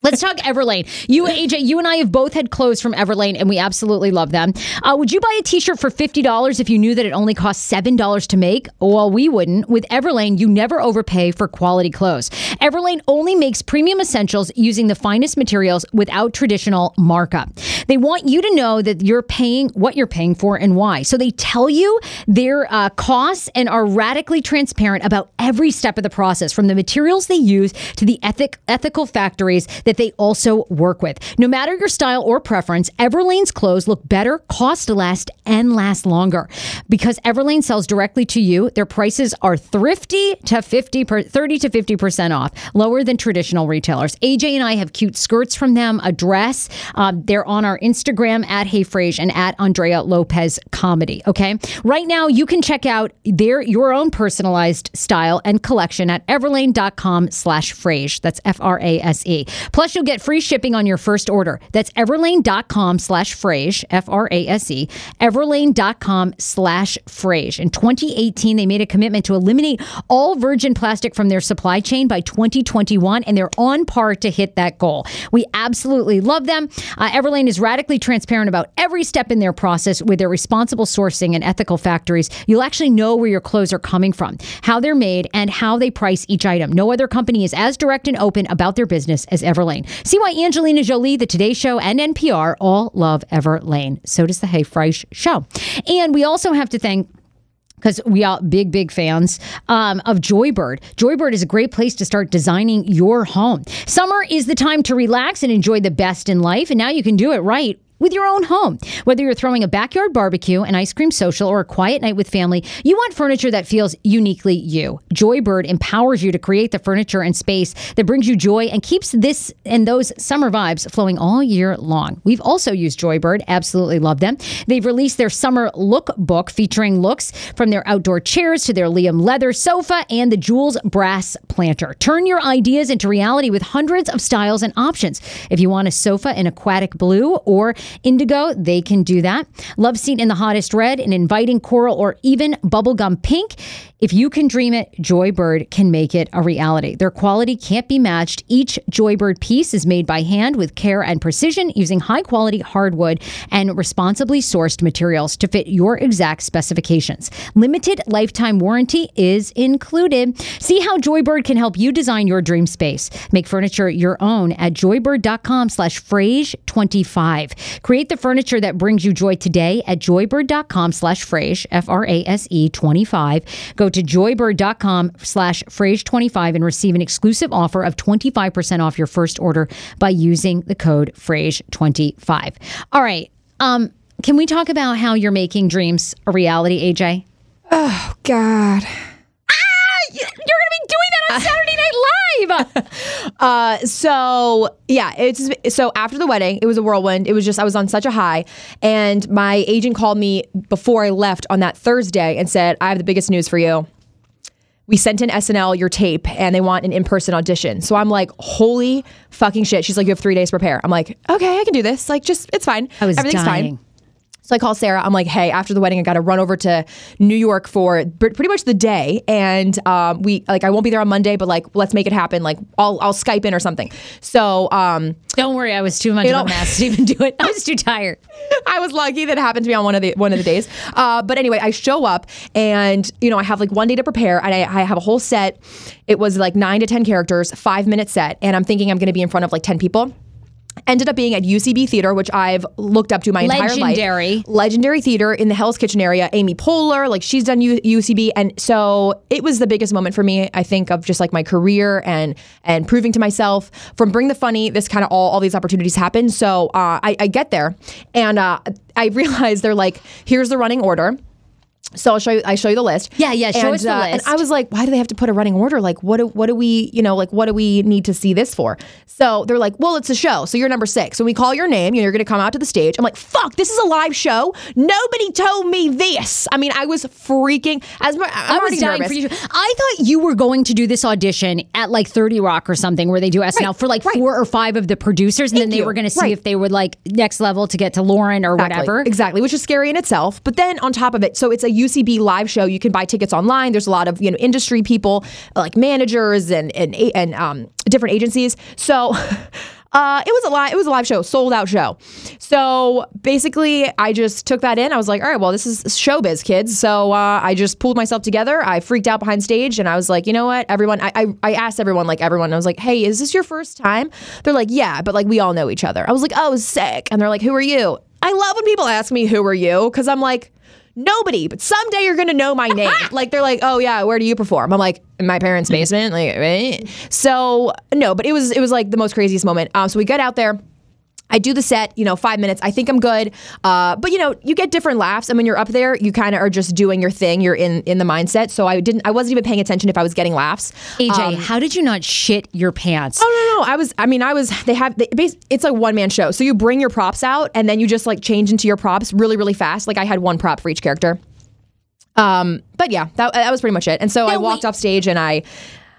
Let's talk Everlane. You, AJ, you and I have both had clothes from Everlane, and we absolutely love them. Uh, would you buy a T-shirt for fifty dollars if you knew that it only cost seven dollars to make? Well, we wouldn't. With Everlane, you never overpay for quality clothes. Everlane only makes premium essentials using the finest materials without traditional markup. They want you to know that you're paying what you're paying for and why. So they tell you their uh, costs and are radically transparent about every step of the process, from the materials they use to the ethic ethical factories that they also work with. No matter your style or preference, Everlane's clothes look better, cost less, and last longer. Because Everlane sells directly to you, their prices are thrifty to 50 per, 30 to 50% off, lower than traditional retailers. AJ and I have cute skirts from them, a dress. Um, they're on our Instagram at Hey Frase and at Andrea Lopez Comedy. Okay. Right now, you can check out their your own personalized style and collection at everlane.com slash Frase. That's F R A S E. Plus, you'll get free shipping on your first order. That's everlane.com slash Frase, F R A S E, everlane.com slash Frase. In 2018, they made a commitment to eliminate all virgin plastic from their supply chain by 2021, and they're on par to hit that goal. We absolutely love them. Uh, Everlane is radically transparent about every step in their process with their responsible sourcing and ethical factories. You'll actually know where your clothes are coming from, how they're made, and how they price each item. No other company is as direct and open about their business as Everlane. See why Angelina Jolie, The Today Show, and NPR all love Everlane. So does the Hey Frase Show. And we also have to thank because we are big, big fans um, of Joybird. Joybird is a great place to start designing your home. Summer is the time to relax and enjoy the best in life, and now you can do it right with your own home. Whether you're throwing a backyard barbecue, an ice cream social, or a quiet night with family, you want furniture that feels uniquely you. Joybird empowers you to create the furniture and space that brings you joy and keeps this and those summer vibes flowing all year long. We've also used Joybird, absolutely love them. They've released their summer look book featuring looks from their outdoor chairs to their Liam leather sofa and the Jules brass planter. Turn your ideas into reality with hundreds of styles and options. If you want a sofa in aquatic blue or indigo, they can do that. Love seat in the hottest red, an inviting coral, or even bubblegum pink. If you can dream it, Joybird can make it a reality. Their quality can't be matched. Each Joybird piece is made by hand with care and precision using high quality hardwood and responsibly sourced materials to fit your exact specifications. Limited lifetime warranty is included. See how Joybird can help you design your dream space. Make furniture your own at joybird.com slash frase25. Create the furniture that brings you joy today at joybird.com slash frase, F-R-A-S-E 25. Go to joybird.com slash frase25 and receive an exclusive offer of 25% off your first order by using the code frase25. All right. Um, can we talk about how you're making dreams a reality, AJ? Oh God. You're going to be doing that on Saturday Uh, so yeah, it's so after the wedding, it was a whirlwind. It was just I was on such a high, and my agent called me before I left on that Thursday and said, "I have the biggest news for you." We sent in SNL your tape, and they want an in-person audition. So I'm like, "Holy fucking shit!" She's like, "You have three days to prepare." I'm like, "Okay, I can do this. Like, just it's fine. I was Everything's dying. fine." So I call Sarah. I'm like, hey, after the wedding, I got to run over to New York for pretty much the day, and um, we like I won't be there on Monday, but like let's make it happen. Like I'll I'll Skype in or something. So um, Don't worry, I was too much of a mess to even do it. I was too tired. I was lucky that it happened to me on one of the one of the days. Uh, but anyway, I show up and you know I have like one day to prepare, and I, I have a whole set. It was like nine to ten characters, five minute set, and I'm thinking I'm going to be in front of like ten people. Ended up being at UCB Theater, which I've looked up to my entire Legendary. life. Legendary Legendary theater in the Hell's Kitchen area. Amy Poehler, like she's done U- UCB, and so it was the biggest moment for me. I think of just like my career and and proving to myself from Bring the Funny. This kind of all all these opportunities happen. So uh, I, I get there, and uh, I realize they're like, here's the running order. So I'll show you. I show you the list. Yeah, yeah, show and, us the uh, And. I was like, why do they have to put a running order? Like, what do what do we, you know, like what do we need to see this for? So they're like, well, it's a show. So you're number six. When we call your name, you know, you're going to come out to the stage. I'm like, fuck, this is a live show. Nobody told me this. I mean, I was freaking. As I'm I was dying nervous. for you. I thought you were going to do this audition at like 30 Rock or something where they do SNL Right, for like right. four or five of the producers. And then they you. were going to see Right. if they would like next level to get to Lorne or Exactly. whatever. Exactly, which is scary in itself. But then on top of it, so it's a UCB live show. You can buy tickets online. There's a lot of you know industry people, like managers and and and um, different agencies. So. Uh, it was a live. It was a live show, sold out show. So basically, I just took that in. I was like, "All right, well, this is showbiz, kids." So uh, I just pulled myself together. I freaked out behind stage, and I was like, "You know what, everyone?" I, I I asked everyone, like everyone, I was like, "Hey, is this your first time?" They're like, "Yeah," but like we all know each other. I was like, "Oh, sick," and they're like, "Who are you?" I love when people ask me, "Who are you?" Because I'm like. Nobody, but someday you're gonna know my name. like they're like, oh yeah, where do you perform? I'm like, in my parents' basement. Like, right? So no, but it was it was like the most craziest moment. Um, so we get out there. I do the set, you know, five minutes. I think I'm good. Uh, but you know, you get different laughs, and when you're up there, you kind of are just doing your thing. You're in in the mindset. So I didn't. I wasn't even paying attention if I was getting laughs. AJ, how did you not shit your pants? Um, Oh no, no, I was. I mean, I was. They have. They, it's a one man show, so you bring your props out, and then you just like change into your props really, really fast. Like I had one prop for each character. Um, but yeah, that, that was pretty much it. And so I walked wait. off stage, and I.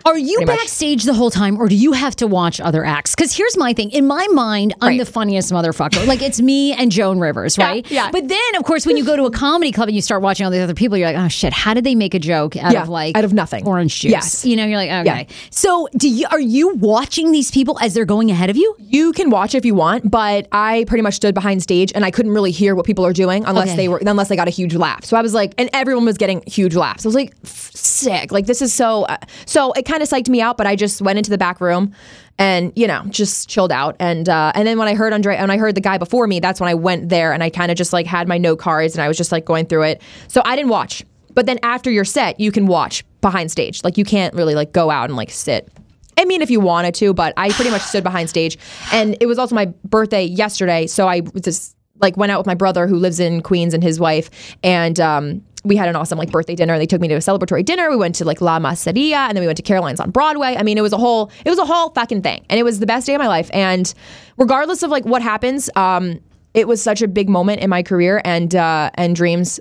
Are you Pretty much. backstage the whole time, or do you have to watch other acts? Because here's my thing: in my mind, I'm Right. the funniest motherfucker. like it's me and Joan Rivers, right? yeah. But then, of course, when you go to a comedy club and you start watching all these other people, you're like, oh shit, how did they make a joke out Yeah, of like out of nothing. orange juice? Yes. You know, you're like, okay. Yeah. So, do you are you watching these people as they're going ahead of you? You can watch if you want, but I pretty much stood behind stage and I couldn't really hear what people are doing unless Okay. they were unless they got a huge laugh. So I was like, and everyone was getting huge laughs. I was like, sick. Like this is so. Uh, so it kind of psyched me out, but I just went into the back room and you know just chilled out. And uh, and then when I heard Andre and I heard the guy before me, that's when I went there and I kind of just like had my note cards and I was just like going through it. So I didn't watch. But then after your set, you can watch behind stage. Like you can't really like go out and like sit. I mean, if you wanted to, but I pretty much stood behind stage. And it was also my birthday yesterday. So I just like went out with my brother who lives in Queens and his wife. And um, we had an awesome like birthday dinner. They took me to a celebratory dinner. We went to like La Masseria and then we went to Caroline's on Broadway. I mean, it was a whole, it was a whole fucking thing. And it was the best day of my life. And regardless of like what happens, um, it was such a big moment in my career and, uh, and dreams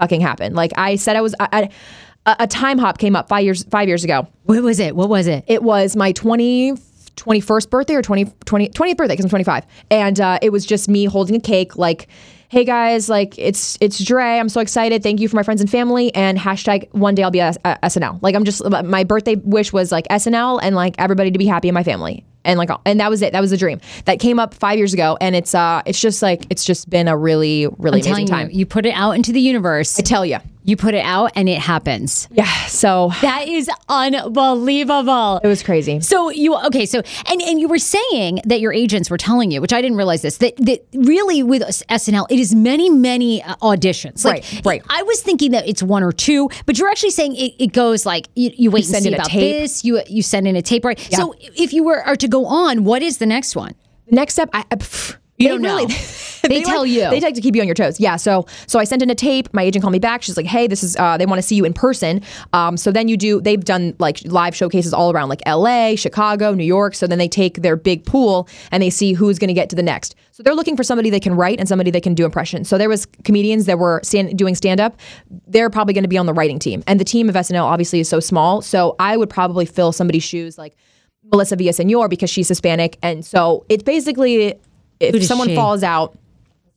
fucking happened. Like I said, I was, I, I, a, a time hop came up five years, five years ago. What was it? What was it? It was my 20, 21st birthday or 20, 20 20th birthday because I'm 25. And uh, it was just me holding a cake like, hey guys, like it's it's Dre. I'm so excited. Thank you for my friends and family. And hashtag one day I'll be at at SNL. Like I'm just, my birthday wish was like SNL and like everybody to be happy in my family. And like, and that was it. That was the dream that came up five years ago. And it's, uh, it's just like, it's just been a really, really I'm amazing time. you, you put it out into the universe. I tell you. You put it out, and it happens. Yeah. So That is unbelievable. it was crazy. So you okay? So and and you were saying that your agents were telling you, which I didn't realize this. That that really with SNL, it is many many uh, auditions. Like, Right, right. I was thinking that it's one or two, but you're actually saying it, it goes like you, you wait and send see in a about tape. this. You you send in a tape, right? So if you were are to go on, what is the next one? Next step, I, I pff, You they don't know. They tell like- you. They like to keep you on your toes. Yeah. So so I sent in a tape. My agent called me back. She's like, "Hey, this is uh, they want to see you in person." Um, so then you do. They've done like live showcases all around, like L.A., Chicago, New York. So then they take their big pool and they see who's going to get to the next. So they're looking for somebody they can write and somebody they can do impressions. So there was comedians that were stand, doing stand up. They're probably going to be on the writing team, and the team of SNL obviously is so small. So I would probably fill somebody's shoes like. Melissa Villasenor because she's Hispanic, and so it's basically if someone she? falls out,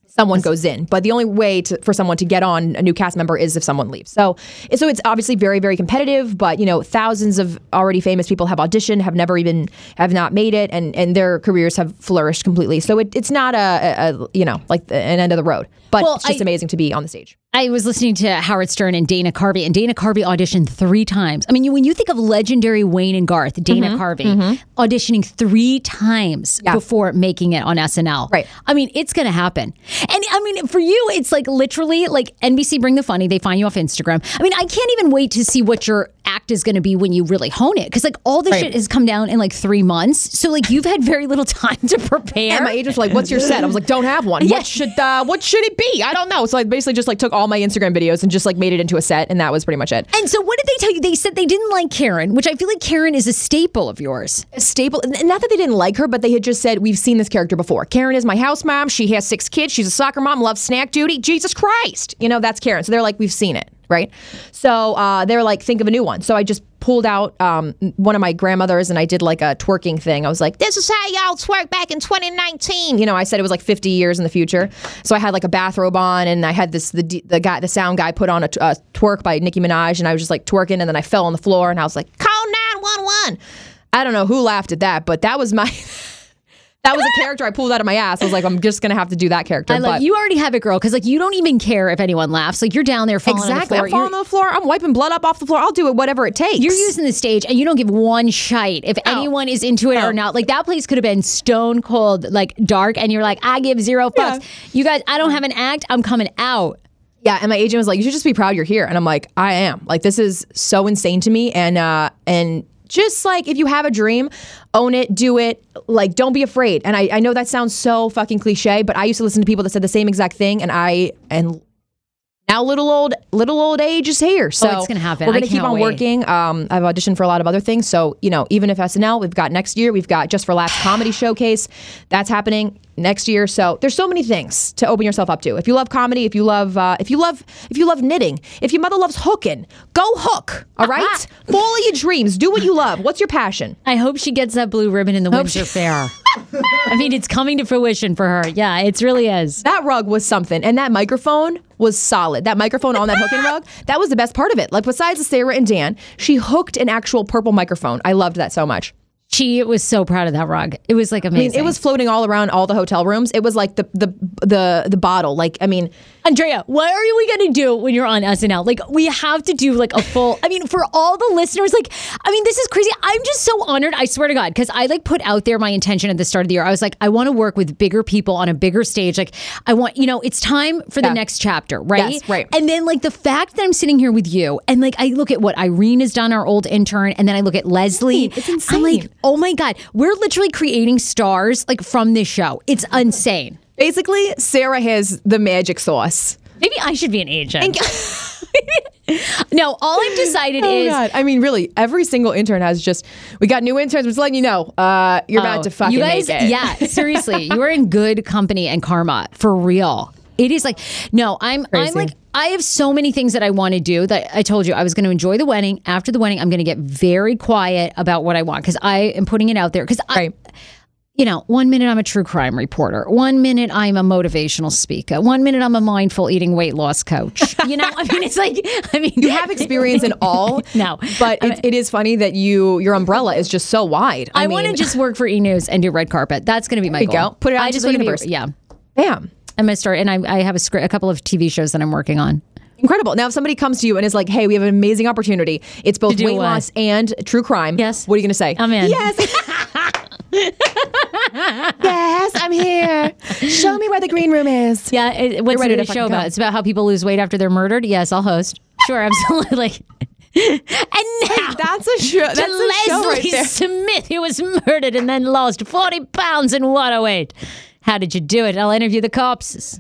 someone goes in. But the only way to, for someone to get on a new cast member is if someone leaves. So, so it's obviously very, very competitive. But you know, thousands of already famous people have auditioned, have never even have not made it, and and their careers have flourished completely. So it, it's not a, a, a you know like the, an end of the road. But Well, it's just I- amazing to be on the stage. I was listening to Howard Stern and Dana Carvey, and Dana Carvey auditioned three times. I mean, you, when you think of legendary Wayne and Garth, Dana mm-hmm. Carvey mm-hmm. auditioning three times Yeah. before making it on SNL. Right. I mean, it's going to happen. And I mean, for you, it's like literally like NBC Bring the Funny. They find you off Instagram. I mean, I can't even wait to see what your act is going to be when you really hone it, because like all this Right. shit has come down in like three months. So like you've had very little time to prepare. And my agents like, "What's your set?" I was like, "Don't have one. Yeah. What should uh, what should it be? I don't know." So I basically just like took all my Instagram videos and just like made it into a set, and that was pretty much it. And so, what did they tell you? They said they didn't like Karen, which I feel like Karen is a staple of yours. A staple. Not that they didn't like her, but they had just said we've seen this character before. Karen is my house mom. She has six kids. She's a soccer mom. Loves snack duty. Jesus Christ, you know that's Karen. So they're like, we've seen it, right? So uh, they're like, think of a new one. So I just pulled out um, one of my grandmothers and I did like a twerking thing. I was like, this is how y'all twerk back in 2019. You know, I said it was like 50 years in the future. So I had like a bathrobe on and I had this the the guy the sound guy put on a twerk by Nicki Minaj and I was just like twerking and then I fell on the floor and I was like, call 911. I don't know who laughed at that, but that was my. That was a character I pulled out of my ass. I was like, I'm just gonna have to do that character. I love but you already have it, girl, because like you don't even care if anyone laughs. Like you're down there falling exactly, on the floor. I'm falling on the floor. I'm wiping blood up off the floor. I'll do it, whatever it takes. You're, using the stage, and you don't give one shite if anyone is into it Oh. or not. Like that place could have been stone cold, like dark, and you're like, I give zero fucks. You guys, I don't have an act. I'm coming out. Yeah, and my agent was like, "You should just be proud you're here," and I'm like, "I am. Like, this is so insane to me." And uh, and just like if you have a dream, own it, do it. Like, don't be afraid. And I, I know that sounds so fucking cliche, but I used to listen to people that said the same exact thing, and I and now little old little old age is here. So Oh, it's gonna happen. We're gonna keep on wait. working. Um, I've auditioned for a lot of other things. So you know, even if SNL, we've got next year, we've got Just for Laughs comedy showcase. That's happening next year. So there's so many things to open yourself up to. If you love comedy, if you love uh, if you love if you love knitting, if your mother loves hooking, go hook. All right, follow your dreams. Do what you love. What's your passion? I hope she gets that blue ribbon in the Windsor Fair. I mean, it's coming to fruition for her. Yeah, it really is. That rug was something, and that microphone was solid. That microphone on that hooking rug, that was the best part of it. Like besides the Sarah and Dan, she hooked an actual purple microphone. I loved that so much. She was so proud of that rug. It was like I amazing. mean, it was floating all around all the hotel rooms. It was like the the the the bottle. Like I mean, Andrea, what are we going to do when you're on SNL? Like, we have to do like a full, I mean, for all the listeners, like, I mean, this is crazy. I'm just so honored. I swear to God, because I like put out there my intention at the start of the year. I was like, I want to work with bigger people on a bigger stage. Like, I want, you know, it's time for the next chapter, right? Yes, right. And then, like, the fact that I'm sitting here with you and like, I look at what Irene has done, our old intern, and then I look at Leslie. It's insane. I'm like, oh my God, we're literally creating stars like from this show. It's insane. Basically, Sarah has the magic sauce. Maybe I should be an agent. no, all I've decided Oh is God! I mean, really, every single intern has just. We got new interns. We're just letting you know, uh, you're about to fucking Oh, you guys, make it. yeah, seriously, you are in good company and karma for real. It is like no, I'm I'm like I have so many things that I want to do that I told you I was going to enjoy the wedding. After the wedding, I'm going to get very quiet about what I want because I am putting it out there because I. Right. You know, one minute I'm a true crime reporter. One minute I'm a motivational speaker. One minute I'm a mindful eating weight loss coach. You know, I mean, it's like, I mean, You have experience in all. No. but it, it is funny that you your umbrella is just so wide. I, want to just work for E News and do red carpet. That's going to be my goal. go. Put it out I just the wanna be- universe. yeah, bam. I'm gonna start, and I, I have a script, a couple of TV shows that I'm working on. Incredible. Now, if somebody comes to you and is like, "Hey, we have an amazing opportunity. It's both weight what? loss and true crime." Yes. What are you going to say? I'm in. Yes. yes, I'm here. Show me where the green room is. Yeah, it, what's ready the to show about? go. It's about how people lose weight after they're murdered. Yes, I'll host. Sure, absolutely. and now. That's a show. That's to a show right Leslie there. Smith, who was murdered and then lost 40 pounds in water weight. Oh how did you do it? I'll interview the cops.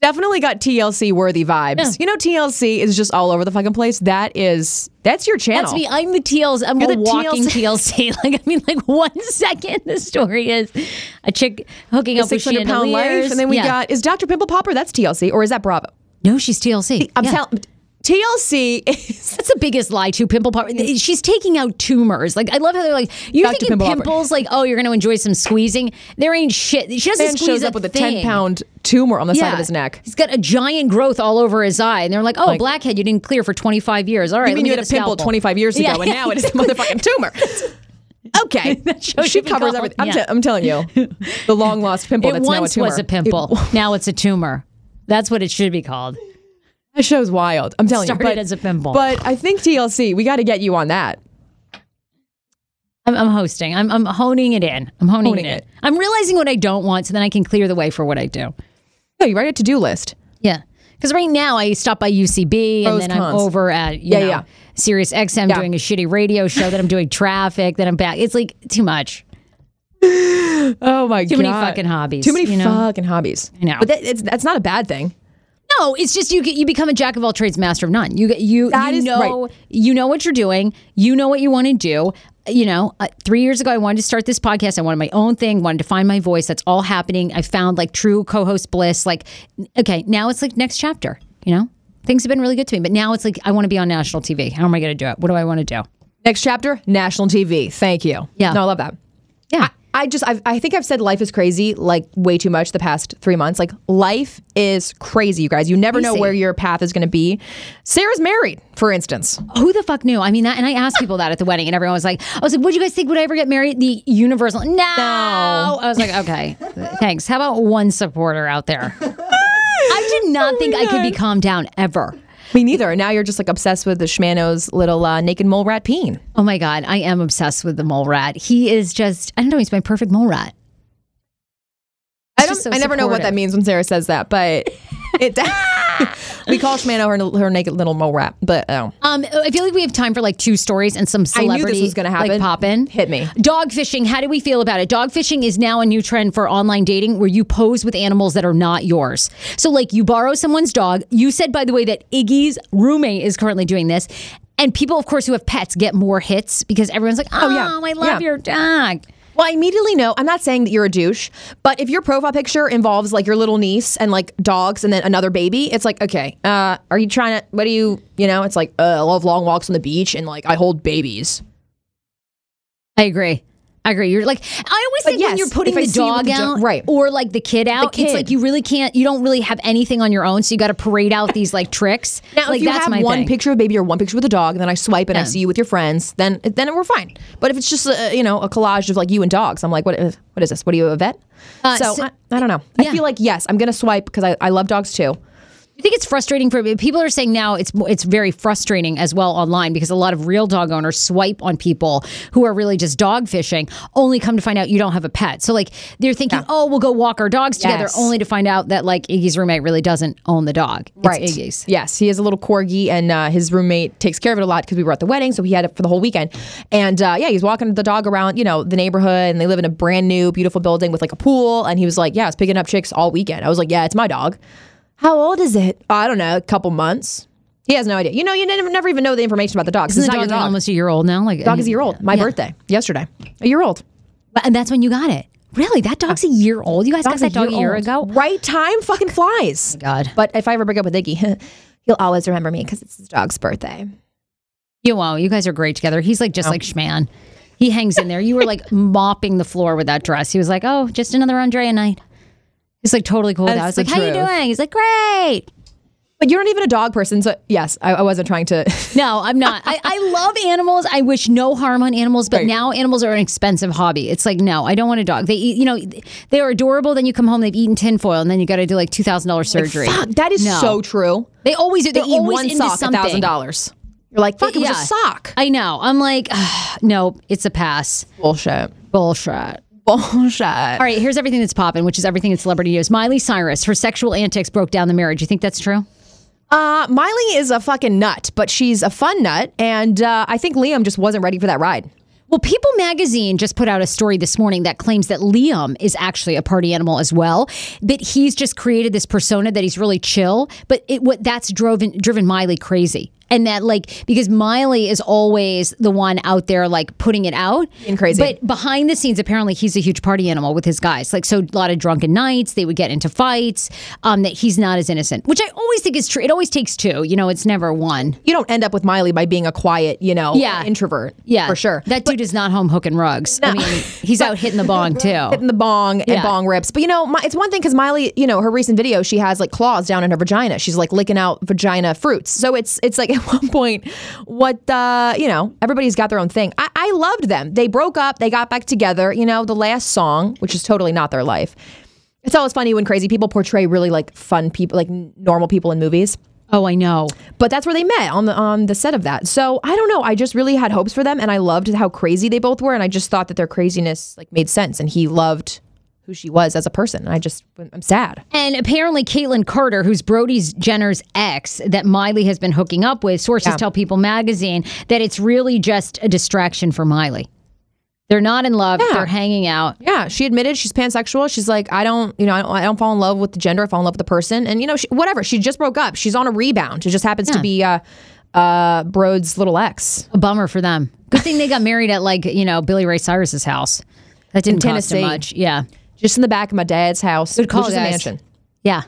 Definitely got TLC worthy vibes. Yeah. You know, TLC is just all over the fucking place. That is that's your channel. That's me. I'm the TLC. I'm You're the walking TLC. TLC. Like I mean, like one second the story is a chick hooking up with hundred pound life, and then we Yeah. got is Dr. Pimple Popper? That's TLC or is that Bravo? no, she's TLC. I'm Yeah. telling TLC is That's the biggest lie too. Pimple popper. She's taking out tumors. Like I love how they're like, you're Back thinking pimple pimples. Like oh, you're going to enjoy some squeezing. There ain't shit. She doesn't man squeeze shows up with a thing. ten pound tumor on the side of his neck. He's got a giant growth all over his eye, and they're like, "Oh, Like- blackhead, you didn't clear for 25 years. All right, You mean you had a pimple 25 years ago, Yeah, and yeah. now it is a motherfucking tumor. Okay, shows she covers everything. I'm, Yeah. te- I'm telling you, the long lost pimple. It that's now a once was a pimple. It- now it's a tumor. That's what it should be called. That show's wild. I'm telling Started you, but, as a pimple. But I think TLC, we got to get you on that. I'm, I'm hosting. I'm, I'm honing it in. I'm honing, Honing it it. I'm realizing what I don't want, so then I can clear the way for what I do. No, you write a to do list. Yeah. Because right now I stop by UCB Pros, and then I'm over at you Yeah, know, yeah. Sirius XM Yeah. doing a shitty radio show. then I'm doing traffic. Then I'm back. It's like too much. Oh my god, Too many fucking hobbies, Too many you know? fucking hobbies. I know. but that, it's, that's not a bad thing. No, it's just you. get- You become a jack of all trades, master of none. You get you. That you is know. right. You know what you're doing. You know what you want to do. You know, uh, three years ago, I wanted to start this podcast. I wanted my own thing. Wanted to find my voice. That's all happening. I found like true co-host bliss. Like, okay, now it's like next chapter. You know, things have been really good to me, but now it's like I want to be on national TV. How am I going to do it? What do I want to do? Next chapter, national TV. Thank you. Yeah. no, I love that. Yeah. I just, I've, I think I've said life is crazy like way too much the past three months. Like, life is crazy, you guys. You never know where your path is going to be. Sarah's married, for instance. Who the fuck knew? I mean, that, and I asked people that at the wedding, and everyone was like, I was like, would you guys think would I ever get married? The universal, no. I was like, okay, thanks. How about one supporter out there? I did not oh think I could be calmed down ever. Me neither. Now you're just like obsessed with the Schmano's little uh, naked mole rat peen. Oh my God, I am obsessed with the mole rat. He is just, I don't know, he's my perfect mole rat. I don't. so I never know what that means when Sarah says that, but it. we call Schmano her, her naked little mole rat, but oh, Um, I feel like we have time for like two stories and some I knew this celebrity was gonna happen. like pop in. Hit me. Dog fishing. How do we feel about it? Dog fishing is now a new trend for online dating where you pose with animals that are not yours. So like you borrow someone's dog. You said by the way that Iggy's roommate is currently doing this. And people, of course, who have pets get more hits because everyone's like, "Oh, yeah. I love Yeah. your dog." Well, I immediately know. I'm not saying that you're a douche, but if your profile picture involves like your little niece and like dogs and then another baby, it's like, okay, uh, are you trying to? What do you? You know, it's like uh, I love long walks on the beach and like I hold babies. I agree. I agree. You're like I always think when you're putting the see you with dog the do- out, right. or like the kid out, kid. it's like you really can't. You don't really have anything on your own, so you got to parade out these like tricks. Now, like if you that's have one thing. picture of a baby or one picture with a dog, and then I swipe and I see you with your friends, then then we're fine. But if it's just a, you know a collage of like you and dogs, I'm like, what is what is this? What are you a vet? Uh, so so- I, I don't know. Yeah. I feel like yes, I'm gonna swipe because I, I love dogs too. I think it's frustrating for people are saying now it's it's very frustrating as well online because a lot of real dog owners swipe on people who are really just dog fishing only come to find out you don't have a pet. So like they're thinking, "Oh, we'll go walk our dogs together," Yes. only to find out that like Iggy's roommate really doesn't own the dog. It's right. Iggy's. Yes, he has a little corgi, and uh, his roommate takes care of it a lot because we were at the wedding, so he had it for the whole weekend. And uh, yeah, he's walking the dog around, you know, the neighborhood, and they live in a brand new, beautiful building with like a pool. And he was like, "Yeah, I was picking up chicks all weekend." I was like, "Yeah, it's my dog." How old is it? I don't know, a couple months. He has no idea. You know, you never, never even know the information about the dog. Isn't it's the not dog, your dog. almost a year old now? Like dog is a year old. My Yeah. birthday yesterday. A year old. But- And that's when you got it. Really? That dog's a year old? You guys got Dog's that dog a year old. ago? Right time fucking flies. Oh God. But if I ever break up with Iggy, he'll always remember me because it's his dog's birthday. You won't. You guys are great together. He's like just oh. like Schman. He hangs in there. You were like mopping the floor with that dress. He was like, "Oh, just another Andrea night." He's like totally cool with that. I was like, the "How you doing?" He's like, "Great." But you're not even a dog person, so yes, I, I wasn't trying to. No, I'm not. I, I love animals. I wish no harm on animals, but Right. now animals are an expensive hobby. It's like, no, I don't want a dog. They eat, you know, they are adorable. Then you come home, they've eaten tinfoil, and then you got to do like two thousand dollars surgery. Fuck, that is No. so true. They always do. They They eat one sock thousand dollars. You're like, fuck, it was Yeah. a sock. I know. I'm like, no, it's a pass. Bullshit. Bullshit. Bullshit. All right, here's everything that's popping, which is everything in celebrity news. Miley Cyrus, her sexual antics broke down the marriage. You think that's true? Uh, Miley is a fucking nut, but she's a fun nut, and uh, I think Liam just wasn't ready for that ride. Well, People magazine just put out a story this morning that claims that Liam is actually a party animal as well. That he's just created this persona that he's really chill, but it what that's driven driven Miley crazy. And that like because Miley is always the one out there like putting it out Being crazy. But behind the scenes, apparently he's a huge party animal with his guys. Like so, a lot of drunken nights. They would get into fights. Um, that he's not as innocent, which I always think is true. It always takes two. You know, it's never one. You don't end up with Miley by being a quiet, you know, Yeah. introvert. Yeah, for sure. That dude is not home hooking rugs. I mean, he's out hitting the bong too. hitting the bong and bong rips. But you know, my, it's one thing because Miley, you know, her recent video, she has like claws down in her vagina. She's like licking out vagina fruits. So it's it's like at one point, what uh, you know, everybody's got their own thing. I, I loved them. They broke up. They got back together. You know, the last song, which is totally not their life. It's always funny when crazy people portray really like fun people, like normal people in movies. Oh, I know. But that's where they met on the on the set of that. So I don't know. I just really had hopes for them, and I loved how crazy they both were, and I just thought that their craziness like made sense, and he loved who she was as a person. I just I'm sad. And apparently, Kaitlynn Carter, who's Brody's Jenner's ex, that Miley has been hooking up with, sources Yeah. tell People magazine that it's really just a distraction for Miley. They're not in love. Yeah. They're hanging out. Yeah, she admitted she's pansexual. She's like, I don't, you know, I don't, I don't fall in love with the gender. I fall in love with the person, and you know, she, whatever. She just broke up. She's on a rebound. It just happens to be uh, uh, Brode's little ex. A bummer for them. Good thing they got married at like you know Billy Ray Cyrus's house. That didn't cost much. Yeah, Just in the back of my dad's house, Good call, which is a guys. mansion. yeah.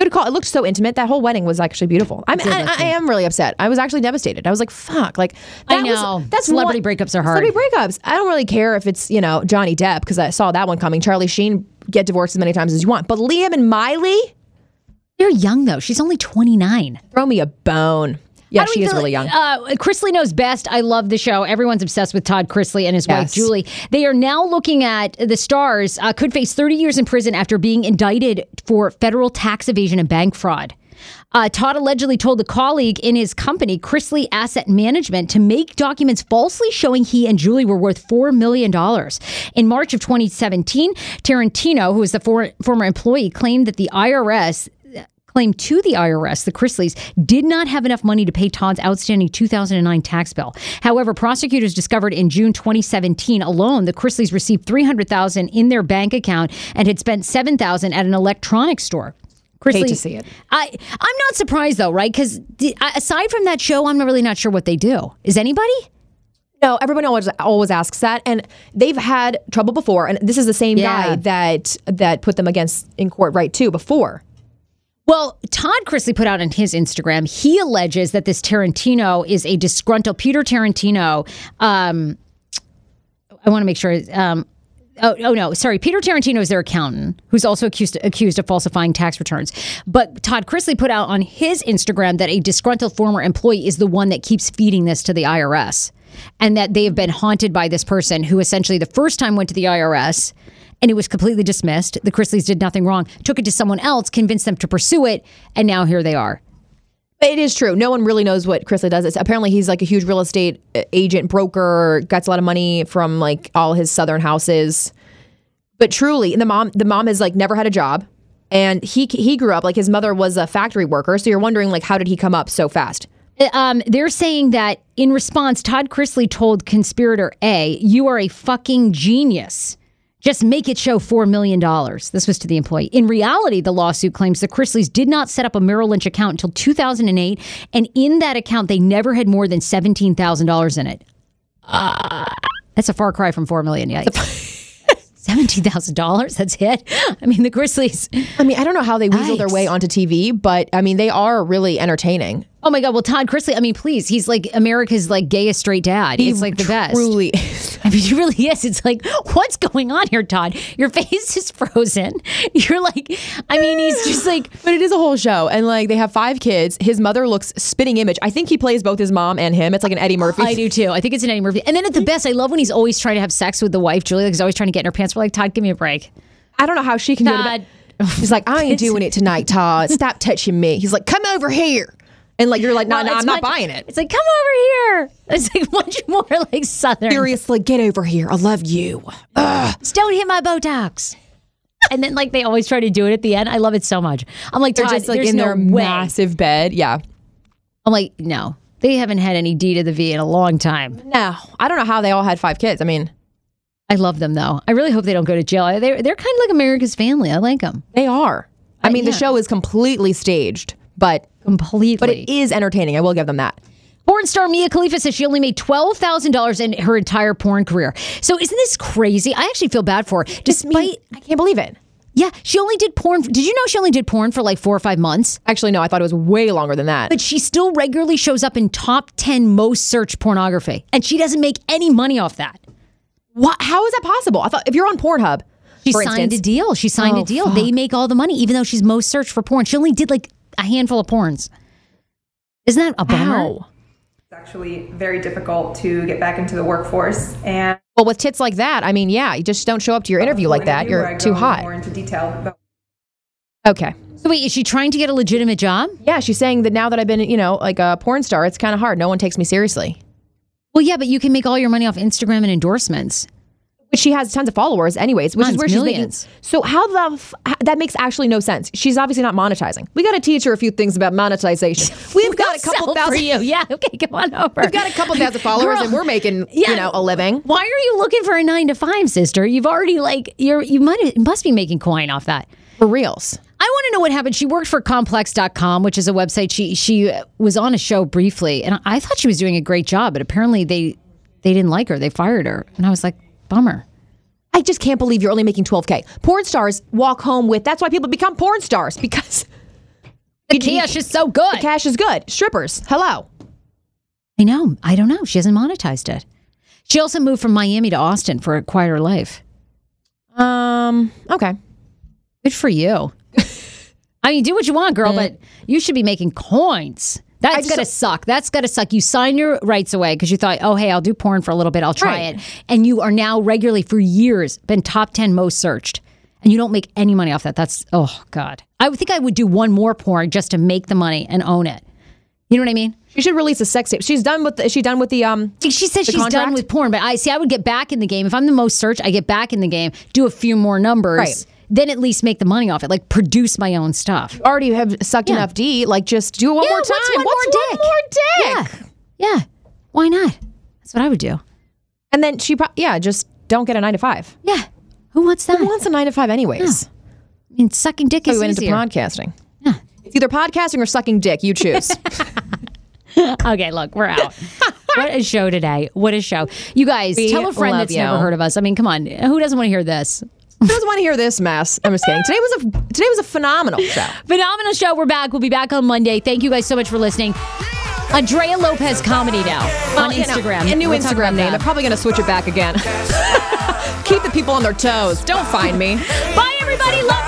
Good call. It looked so intimate. That whole wedding was actually beautiful. I, mean, did I, I, I am really upset. I was actually devastated. I was like, "Fuck!" Like I know. Was, that's Celebrity one- breakups are hard. Celebrity breakups. I don't really care if it's you know Johnny Depp because I saw that one coming. Charlie Sheen get divorced as many times as you want, but Liam and Miley, They're young though. She's only twenty nine. throw me a bone. Yeah, she is really young. Uh, Chrisley knows best. I love the show. Everyone's obsessed with Todd Chrisley and his wife Julie. They are now looking at the stars uh, could face 30 years in prison after being indicted for federal tax evasion and bank fraud. Uh, Todd allegedly told a colleague in his company, Chrisley Asset Management, to make documents falsely showing he and Julie were worth $4 million. In March of 2017, Tarantino, who was the for- former employee, claimed that the IRS claimed to the IRS the Chrisleys did not have enough money to pay Todd's outstanding 2009 tax bill. However, prosecutors discovered in June 2017 alone the Chrisleys received 300,000 in their bank account and had spent 7,000 at an electronics store. Chrisley, to see it. I I'm not surprised though, right? Because aside from that show, I'm really not sure what they do. Is anybody? No, everyone always always asks that, and they've had trouble before. And this is the same Yeah. guy that that put them against in court, right? Too before. Well, Todd Chrisley put out on his Instagram, he alleges that this Tarantino is a disgruntled Peter Tarantino. Um, I want to make sure. Um, oh, oh no, sorry. Peter Tarantino is their accountant, who's also accused accused of falsifying tax returns. But Todd Chrisley put out on his Instagram that a disgruntled former employee is the one that keeps feeding this to the IRS, and that they have been haunted by this person who essentially the first time went to the IRS. And it was completely dismissed. The Chrisleys did nothing wrong. Took it to someone else, convinced them to pursue it, and now here they are. It is true. No one really knows what Chrisley does. It's, apparently, he's like a huge real estate uh, agent, broker, gets a lot of money from like all his southern houses. But truly, the mom, the mom has like never had a job, and he he grew up like his mother was a factory worker. So you're wondering like how did he come up so fast? Um, they're saying that in response, Todd Chrisley told conspirator A, "You are a fucking genius." Just make it show $4 million. This was to the employee. In reality, the lawsuit claims the Chrisleys did not set up a Merrill Lynch account until 2008. And in that account, they never had more than $17,000 in it. Ah, that's a far cry from 4 million. Yikes. $17,000? That's it? I mean, the Chrisleys. I mean, I don't know how they weasel their way onto TV, but I mean, they are really entertaining. Oh my God. Well, Todd Chrisley, I mean, please, he's like America's like gayest straight dad. It's like the best. Truly. I mean, he really is. It's like, what's going on here, Todd? Your face is frozen. You're like, I mean, he's just like, But it is a whole show, and like they have five kids. His mother looks spitting image. I think he plays both his mom and him. It's like an Eddie Murphy. I do too. I think it's an Eddie Murphy. And then at the best, I love when he's always trying to have sex with the wife, Julia. Like he's always trying to get in her pants. We're like, Todd, give me a break. I don't know how she can do Todd. it. He's like, I ain't doing it tonight, Todd. Stop touching me. He's like, come over here. And like you're like, no, Well, no, I'm not buying it. It's like, come over here. It's like much more like Southern. Seriously, get over here. I love you. Just don't hit my Botox. And then like they always try to do it at the end. I love it so much. I'm like, They're just like in no their way. massive bed. Yeah. I'm like, no, they haven't had any D to the V in a long time. No, I don't know how they all had five kids. I mean, I love them though. I really hope they don't go to jail. They're they're kind of like America's family. I like them they are. I mean, the yeah. show is completely staged, but completely. but it is entertaining. I will give them that. Porn star Mia Khalifa says she only made twelve thousand dollars in her entire porn career. So isn't this crazy? I actually feel bad for her. Despite, I can't believe it. yeah, she only did porn. Did you know she only did porn for like four or five months? Actually, no, I thought it was way longer than that. But she still regularly shows up in top ten most searched pornography, and she doesn't make any money off that. What? How is that possible? I thought if you're on Pornhub, She signed instance, a deal. She signed Oh, a deal. They make all the money, even though she's most searched for porn. She only did like a handful of porns. Isn't that a bummer? How? It's actually very difficult to get back into the workforce and Well, with tits like that, I mean, yeah, you just don't show up to your interview like that. interview where You're too hot. More into detail about Okay. So wait, is she trying to get a legitimate job? Yeah, she's saying that now that I've been, you know, like a porn star, it's kind of hard. No one takes me seriously. Well, yeah, but you can make all your money off Instagram and endorsements. But she has tons of followers, anyways, which Tons, is where she's making. millions. So how the f- that makes actually no sense. She's obviously not monetizing. We got to teach her a few things about monetization. We've got a couple for thousand. you. Yeah. Okay, come on over. We've got a couple thousand followers, Girl. and we're making, Yeah. you know, a living. Why are you looking for a nine to five, sister? You've already like you're you might must be making coin off that. For reals. I want to know what happened. She worked for complex.com, which is a website. She she was on a show briefly and I thought she was doing a great job, but apparently they they didn't like her. They fired her. And I was like, bummer. I just can't believe you're only making 12K. Porn stars walk home with, that's why people become porn stars because The cash is so good. the cash is good. Strippers, hello. I know. I don't know. She hasn't monetized it. She also moved from Miami to Austin for a quieter life. Um, okay. Good for you. I mean, do what you want, girl, but you should be making coins. That's just gonna suck. That's gonna suck. You sign your rights away because you thought, oh, hey, I'll do porn for a little bit. I'll try Right. it. And you are now regularly for years been top 10 most searched. And you don't make any money off that. That's, oh, God. I would think I would do one more porn just to make the money and own it. You know what I mean? She should release a sex tape. She's done with, the, is she done with the, um, She says she's done with porn, but I see. I would get back in the game if I'm the most searched. I get back in the game, do a few more numbers, Right. Then at least make the money off it. Like produce my own stuff. already have sucked Yeah. enough D, like just do it one Yeah, more time. what's one What's more one dick? more dick? Yeah, yeah. Why not? That's what I would do. And then she, pro- yeah, just don't get a nine to five. Yeah. Who wants that? Who wants a nine to five anyways? I mean, sucking dick So is we went into easier. podcasting. It's either podcasting or sucking dick. You choose. okay, look, we're out. what a show today. What a show. You guys, We tell a friend that's you. never heard of us. I mean, come on. Who doesn't want to hear this? Who doesn't want to hear this mess? I'm just kidding. Today was a today was a phenomenal show. Phenomenal show. We're back. We'll be back on Monday. Thank you guys so much for listening. Andrea Lopez Comedy now oh, on Well, you know, Instagram. a new We'll talk Instagram about name. that. I'm probably going to switch it back again. Keep the people on their toes. Don't find me. Bye, everybody. Love